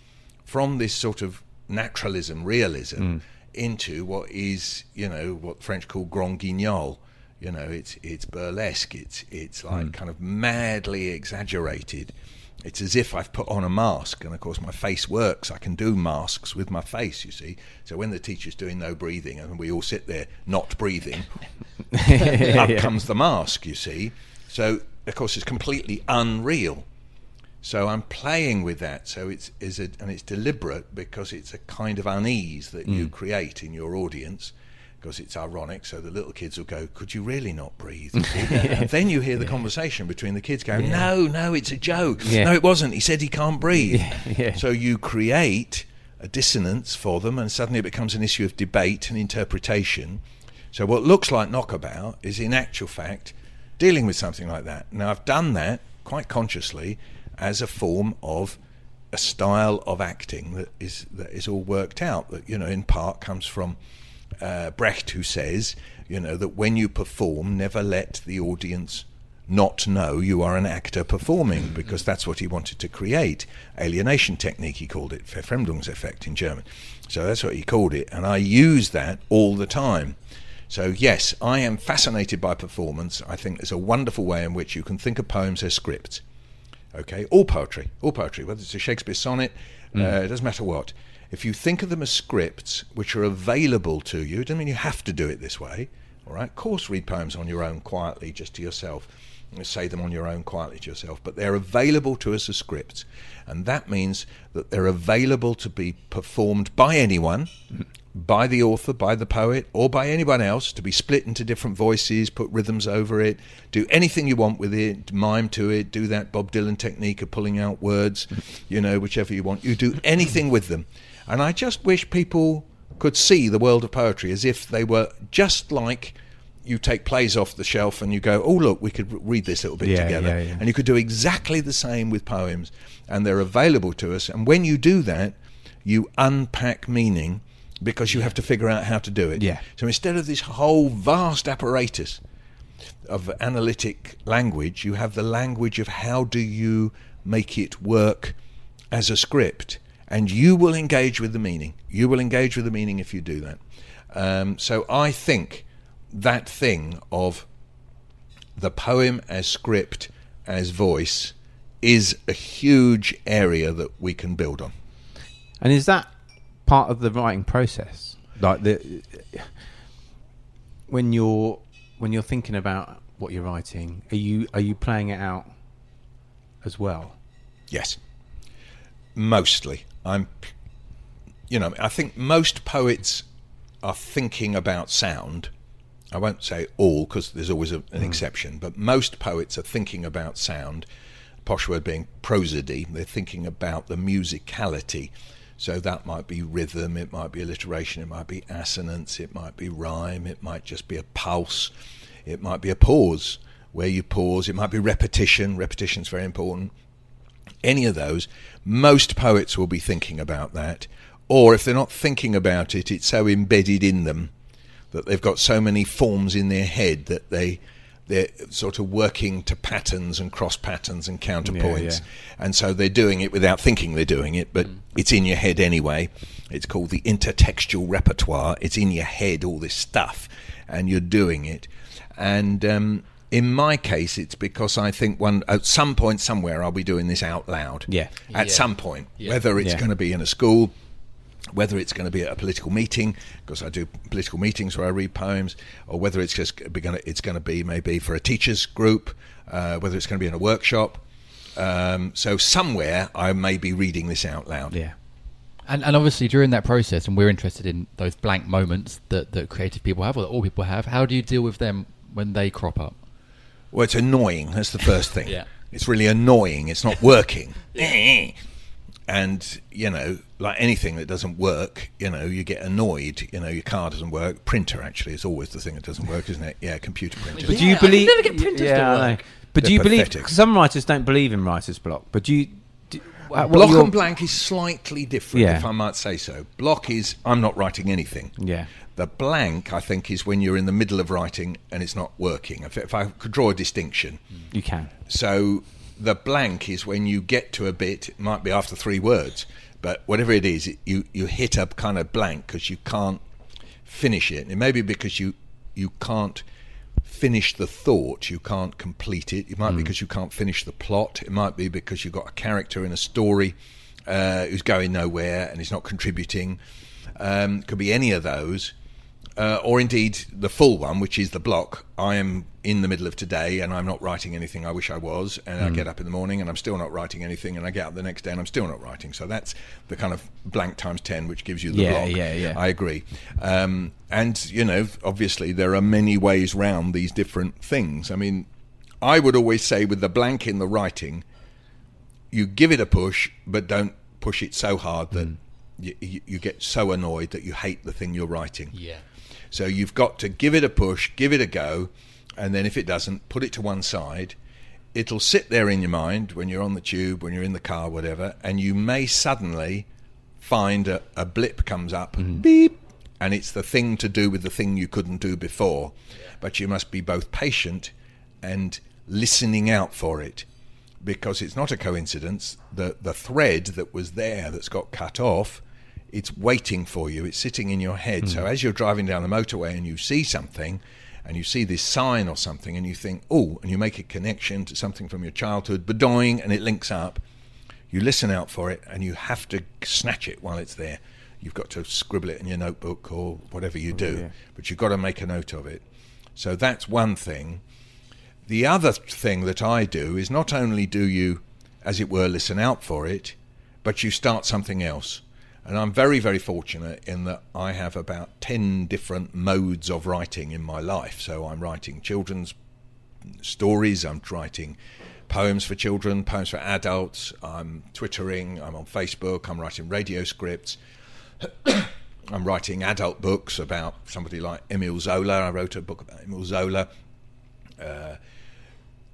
from this sort of naturalism, realism, mm. into what is you know what French call grand guignol. You know, it's it's burlesque. It's it's like mm. kind of madly exaggerated. It's as if I've put on a mask, and of course my face works. I can do masks with my face, you see. So when the teacher's doing no breathing, and we all sit there not breathing, up comes the mask, you see. So of course it's completely unreal. So I'm playing with that. So it's is a, and it's deliberate because it's a kind of unease that you mm. create in your audience. Because it's ironic, so the little kids will go, "Could you really not breathe?" Then you hear the conversation between the kids going, "No, no, it's a joke. Yeah. No, it wasn't. He said he can't breathe." yeah. So you create a dissonance for them, and suddenly it becomes an issue of debate and interpretation. So what looks like knockabout is, in actual fact, dealing with something like that. Now I've done that quite consciously as a form of a style of acting that is that is all worked out. That you know, in part comes from uh, Brecht, who says, you know, that when you perform, never let the audience not know you are an actor performing, because that's what he wanted to create. Alienation technique, he called it, Verfremdungseffekt in German. So that's what he called it, and I use that all the time. So, yes, I am fascinated by performance. I think there's a wonderful way in which you can think of poems as scripts. Okay, all poetry, all poetry, whether it's a Shakespeare sonnet, uh, it doesn't matter what. If you think of them as scripts which are available to you, it doesn't mean you have to do it this way. All right, of course, read poems on your own quietly, just to yourself. Say them on your own quietly to yourself, but they're available to us as scripts, and that means that they're available to be performed by anyone, by the author, by the poet, or by anyone else, to be split into different voices, put rhythms over it, do anything you want with it, mime to it, do that Bob Dylan technique of pulling out words, you know, whichever you want. You do anything with them. And I just wish people could see the world of poetry as if they were just like you take plays off the shelf and you go, oh, look, we could read this little bit Yeah, together. yeah, yeah. And you could do exactly the same with poems, and they're available to us. And when you do that, you unpack meaning because you have to figure out how to do it. Yeah. So instead of this whole vast apparatus of analytic language, you have the language of how do you make it work as a script, and you will engage with the meaning. You will engage with the meaning if you do that. Um, so I think that thing of the poem as script as voice is a huge area that we can build on. And is that part of the writing process? Like the when you're when you're thinking about what you're writing, are you are you playing it out as well? Yes. Mostly. I'm you know, I think most poets are thinking about sound. I won't say all because there's always a, an hmm. exception, but most poets are thinking about sound. Posh word being prosody. They're thinking about the musicality. So that might be rhythm, it might be alliteration, it might be assonance, it might be rhyme, it might just be a pulse, it might be a pause where you pause, it might be repetition. Repetition's very important any of those, most poets will be thinking about that. Or if they're not thinking about it, it's so embedded in them that they've got so many forms in their head that they they're sort of working to patterns and cross patterns and counterpoints, yeah. and so they're doing it without thinking they're doing it, but it's in your head anyway. It's called the intertextual repertoire. It's in your head, all this stuff, and you're doing it. And um, in my case, it's because I think one at some point somewhere I'll be doing this out loud. Yeah. At Yeah. some point, Yeah. whether it's Yeah. going to be in a school, whether it's going to be at a political meeting, because I do political meetings where I read poems, or whether it's just be gonna, it's going to be maybe for a teachers group, uh, whether it's going to be in a workshop. Um, so somewhere I may be reading this out loud. Yeah. And, and obviously during that process, and we're interested in those blank moments that, that creative people have, or that all people have. How do you deal with them when they crop up? Well, it's annoying. That's the first thing. Yeah. It's really annoying. It's not working. and, you know, like anything that doesn't work, you know, you get annoyed. You know, your car doesn't work. Printer, actually, is always the thing that doesn't work, isn't it? Yeah, computer printer. But do you I believe? never get printers yeah, I know. work. But do They're you believe? Some writers don't believe in writer's block. But do you? Do, uh, what Block and blank is slightly different, Yeah. if I might say so. Block is I'm not writing anything. Yeah. The blank, I think, is when you're in the middle of writing and it's not working. If, if I could draw a distinction, You can. So the blank is when you get to a bit, it might be after three words, but whatever it is, it, you, you hit a kind of blank because you can't finish it. It may be because you, you can't finish the thought, you can't complete it. It might be because you can't finish the plot. It might be because you've got a character in a story uh, who's going nowhere and is not contributing. Um, could be any of those uh, or indeed the full one, which is the block. I am in the middle of today and I'm not writing anything I wish I was, and I get up in the morning and I'm still not writing anything, and I get up the next day and I'm still not writing. So that's the kind of blank times 10, which gives you the Yeah, block. yeah, yeah. I agree. Um, and, you know, obviously there are many ways round these different things. I mean, I would always say with the blank in the writing, you give it a push, but don't push it so hard that you, you, you get so annoyed that you hate the thing you're writing. Yeah. So you've got to give it a push, give it a go, and then if it doesn't, put it to one side. it'll sit there in your mind when you're on the tube, when you're in the car, whatever, and you may suddenly find a, a blip comes up, mm-hmm. beep, and it's the thing to do with the thing you couldn't do before. But you must be both patient and listening out for it because it's not a coincidence that the thread that was there that's got cut off it's waiting for you it's sitting in your head. So hmm. as you're driving down the motorway and you see something and you see this sign or something and you think oh and you make a connection to something from your childhood bedoing and it links up you listen out for it and you have to snatch it while it's there. You've got to scribble it in your notebook or whatever you oh, do but you've got to make a note of it. So that's one thing. The other thing that I do is not only do you, as it were, listen out for it, but you start something else. And I'm very, very fortunate in that I have about 10 different modes of writing in my life. So I'm writing children's stories, I'm writing poems for children, poems for adults, I'm twittering, I'm on Facebook, I'm writing radio scripts. I'm writing adult books about somebody like Emile Zola. I wrote a book about Emile Zola. Uh,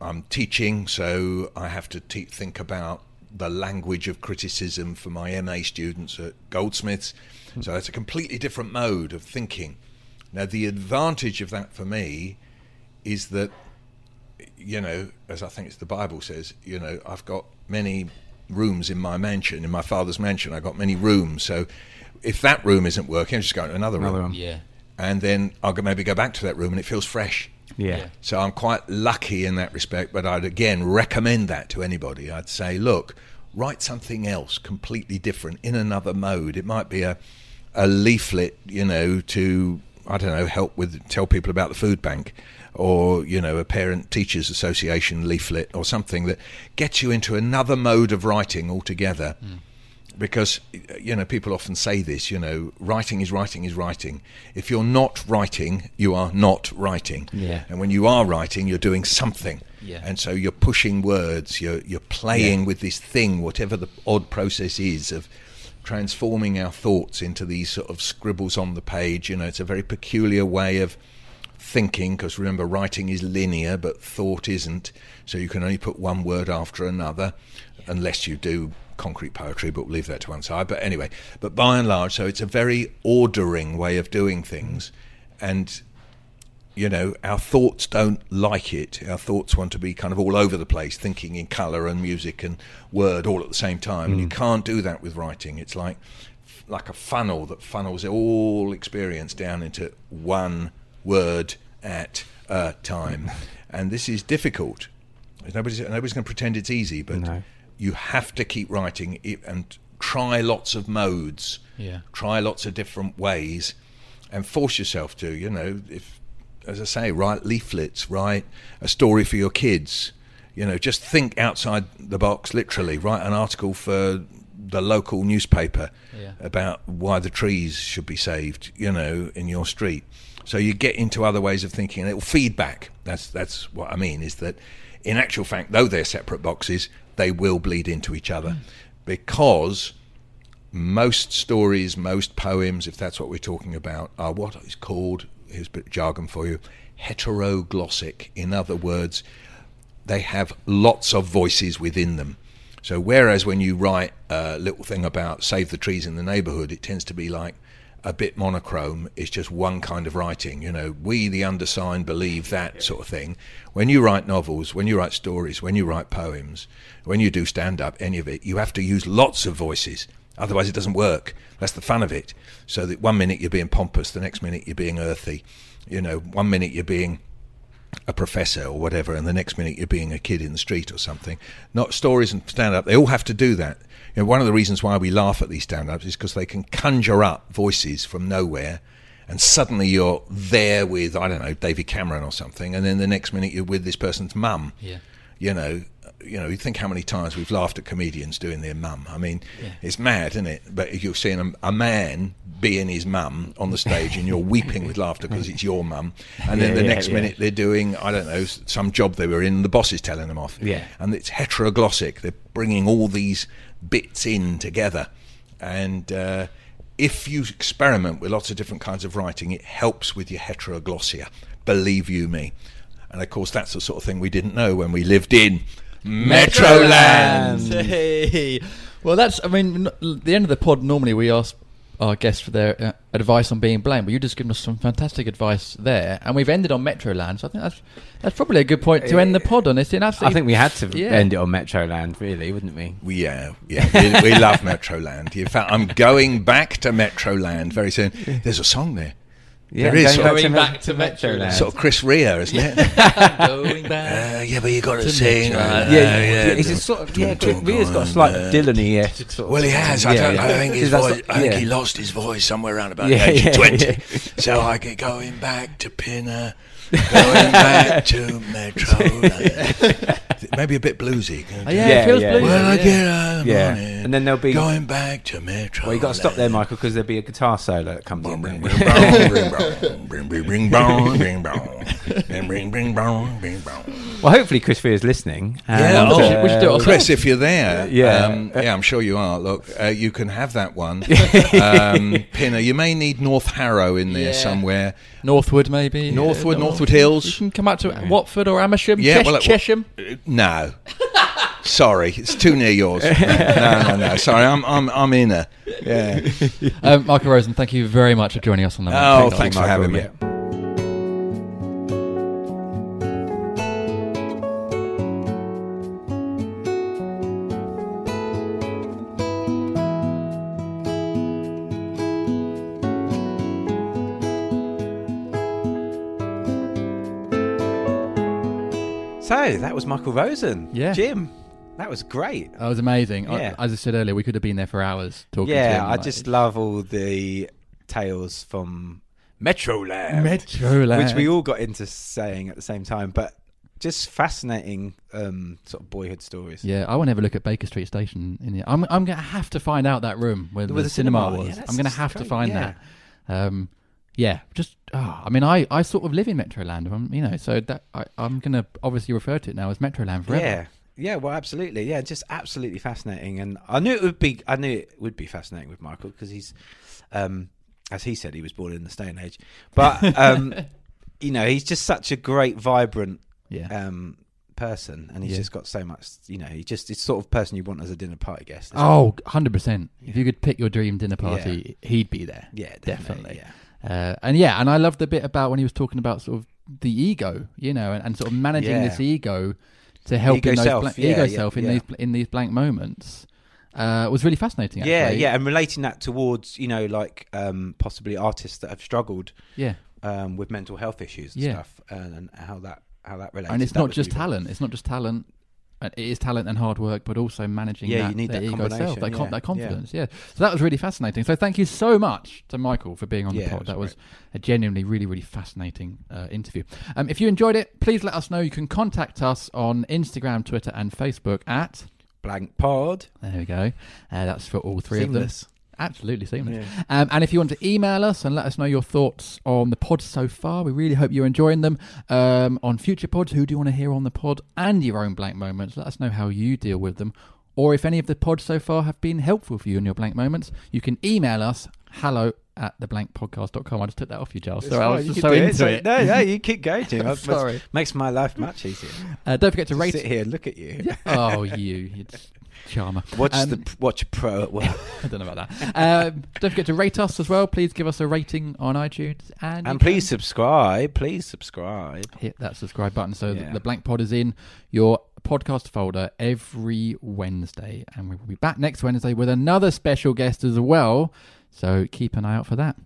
I'm teaching, so I have to te- think about the language of criticism for my MA students at Goldsmiths. So that's a completely different mode of thinking. Now, the advantage of that for me is that, you know, as I think it's the Bible says, you know, I've got many rooms in my mansion, in my father's mansion. I've got many rooms. So if that room isn't working, I'm just go to another room. Another room. Yeah. And then I'll maybe go back to that room and it feels fresh. Yeah. So I'm quite lucky in that respect, but I'd again recommend that to anybody. I'd say, look, write something else completely different in another mode. It might be a a leaflet, you know, to I don't know, help with tell people about the food bank or, you know, a parent teachers association leaflet or something that gets you into another mode of writing altogether. Mm. Because you know people often say this. You know, writing is writing is writing. If you're not writing, you are not writing. Yeah. And when you are writing, you're doing something. Yeah. And so you're pushing words. You're you're playing with this thing, whatever the odd process is of transforming our thoughts into these sort of scribbles on the page. You know, it's a very peculiar way of thinking because remember, writing is linear, but thought isn't. So you can only put one word after another, unless you do concrete poetry, but we'll leave that to one side. But anyway, but by and large, so it's a very ordering way of doing things, and you know, our thoughts don't like it. Our thoughts want to be kind of all over the place, thinking in colour and music and word all at the same time. And you hmm. can't do that with writing. It's like like a funnel that funnels all experience down into one word at a time. and this is difficult. Nobody's nobody's going to pretend it's easy, but No. You have to keep writing and try lots of modes. Yeah. try lots of different ways and force yourself to you know if as i say write leaflets write a story for your kids. You know just think outside the box literally. Write an article for the local newspaper Yeah. about why the trees should be saved you know in your street. So you get into other ways of thinking. And it will feed back. That's that's what i mean is that in actual fact though they're separate boxes they will bleed into each other because most stories, most poems, if that's what we're talking about, are what is called, here's a bit of jargon for you, heteroglossic. In other words, they have lots of voices within them. So, whereas when you write a little thing about save the trees in the neighbourhood, it tends to be like a bit monochrome. is just one kind of writing. You know, we, the undersigned, believe that sort of thing. When you write novels, when you write stories, when you write poems, when you do stand up, any of it, you have to use lots of voices. Otherwise, it doesn't work. That's the fun of it. So that one minute you're being pompous, the next minute you're being earthy. You know, one minute you're being a professor or whatever, and the next minute you're being a kid in the street or something. Not stories and stand up. They all have to do that. You know, one of the reasons why we laugh at these stand ups is because they can conjure up voices from nowhere, and suddenly you're there with I don't know David Cameron or something, and then the next minute you're with this person's mum. Yeah. You know, you know. You think how many times we've laughed at comedians doing their mum. I mean, it's mad, isn't it? But you're seeing a, a man being his mum on the stage, and you're weeping with laughter because it's your mum, and then Yeah, the yeah, next yeah. minute they're doing I don't know some job they were in, and the boss is telling them off. Yeah. and it's heteroglossic. They're bringing all these bits in together, and uh, if you experiment with lots of different kinds of writing, it helps with your heteroglossia. Believe you me. And of course, that's the sort of thing we didn't know when we lived in Metroland. Hey. Well, that's. I mean, the end of the pod. Normally, we ask our guests for their uh, advice on being blank, but you've just given us some fantastic advice there, and we've ended on Metroland. So I think that's that's probably a good point to end the pod on. It's an I think we had to Yeah. end it on Metroland, really, wouldn't we? We, yeah, yeah, we, we love Metroland. In fact, I'm going back to Metroland very soon. There's a song there. There is going sort back, of- to, Metroland. Sort of Chris Rea, isn't it? going back. Uh, yeah, but you got to sing. uh, yeah, yeah, yeah, yeah. It sort of yeah? Rea's got a slight Dylan-y esque sort of. Well, he has. I, don't, yeah. I think his voice. I think yeah. he lost his voice somewhere around about Yeah, the age yeah, of twenty. yeah. So I get going back to Pinner, going back to Metro. Maybe a bit bluesy. Oh, yeah, it Yeah, feels yeah, bluesy. Well, I get up Yeah. on it, And then there'll be- going back to Metro. Well, you got to stop there, Michael, because there'll be a guitar solo that comes in. Bring, bring, bring, bring, bring, bring, bring, bring, bring, bring, bring. Well, hopefully Chris Rea is listening. Yeah, oh, we should- we should do it uh. Chris, if you're there, Yeah. um, yeah, I'm sure you are. Look, uh, you can have that one. um, Pinner, you may need North Harrow in there Yeah. somewhere. Northwood, maybe. Northwood, Uh, Northwood Hills. You can come up to Watford or Amersham. Yeah, Chesh- well, it- Chesham. Uh, No. Sorry, it's too near yours. No, no, no. Sorry, I'm, I'm, I'm inner. Yeah. um, Michael Rosen, thank you very much for joining us on the. Oh, Technology thanks for Michael, having me. yeah. That was Michael Rosen. Yeah. Jim, that was great. That was amazing. I- Yeah. as I said earlier, we could have been there for hours talking to Yeah, him. I like- just love all the tales from Metroland. Metroland. which we all got into saying at the same time, but just fascinating um, sort of boyhood stories. Yeah, I want to have a look at Baker Street Station. In the, I'm I'm going to have to find out that room where With the, the cinema, cinema, was. that's I'm going to have to find yeah. that. Um, yeah, just oh, I mean, I, I sort of live in Metroland, um, you know, so that I, I'm going to obviously refer to it now as Metroland forever. Yeah. Yeah, well, absolutely. Yeah, just absolutely fascinating. And I knew it would be. I knew it would be fascinating with Michael because he's, um, as he said, he was born in the Stone Age. But um, you know, he's just such a great, vibrant Yeah. um, person, and he's Yeah. just got so much. You know, he just it's sort of person you want as a dinner party guest. Oh, 100%. If you could pick your dream dinner party, he'd be there. he? yeah, definitely. Yeah. Uh, and yeah, and I loved the bit about when he was talking about sort of the ego, you know, and, and sort of managing Yeah. this ego to help Ego in those self, blank, yeah, ego yeah, self in yeah. these in these blank moments. Uh, was really fascinating. Yeah, Actually. yeah, and relating that towards you know like um, possibly artists that have struggled yeah. um, with mental health issues and Yeah. stuff, and, and how that how that relates. And it's That not just really cool. talent. It's not just talent. Uh, It is talent and hard work, but also managing Yeah, that, you need that ego self, that, yeah, that confidence. Yeah. So that was really fascinating. So thank you so much to Michael for being on Yeah, the pod. was that was a genuinely really, really fascinating uh, interview. Um, if you enjoyed it, please let us know. You can contact us on Instagram, Twitter, and Facebook at. Blank Pod. There we go. Uh, that's for all three Seamless. of them. Absolutely seamless. Um, and if you want to email us and let us know your thoughts on the pod so far, we really hope you're enjoying them. Um, on future pods, who do you want to hear on the pod and your own blank moments? Let us know how you deal with them. Or if any of the pods so far have been helpful for you in your blank moments, you can email us hello at theblankpodcast.com. I just took that off you, Giles. So I was just so into it. No, no, you keep going, Jim. That Sorry. makes my life much easier. Uh, don't forget to To rate. sit here look at you. Oh, you, you charmer. Watch Um, the watch pro at work. I don't know about that. Um, don't forget to rate us as well. Please give us a rating on iTunes and and please can subscribe. Please subscribe. hit that subscribe button so that Yeah. the blank pod is in your podcast folder every Wednesday, and we will be back next Wednesday with another special guest as well. So keep an eye out for that.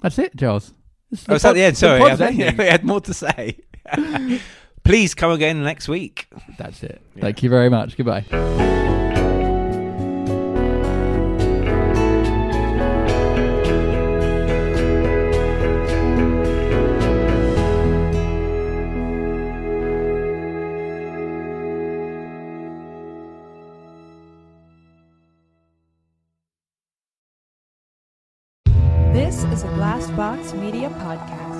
That's it, Giles. Is Oh, it's at the end. Sorry, pod's I we had more to say. Please come again next week. That's it. Thank you very much. Goodbye. This is a Glassbox Media podcast.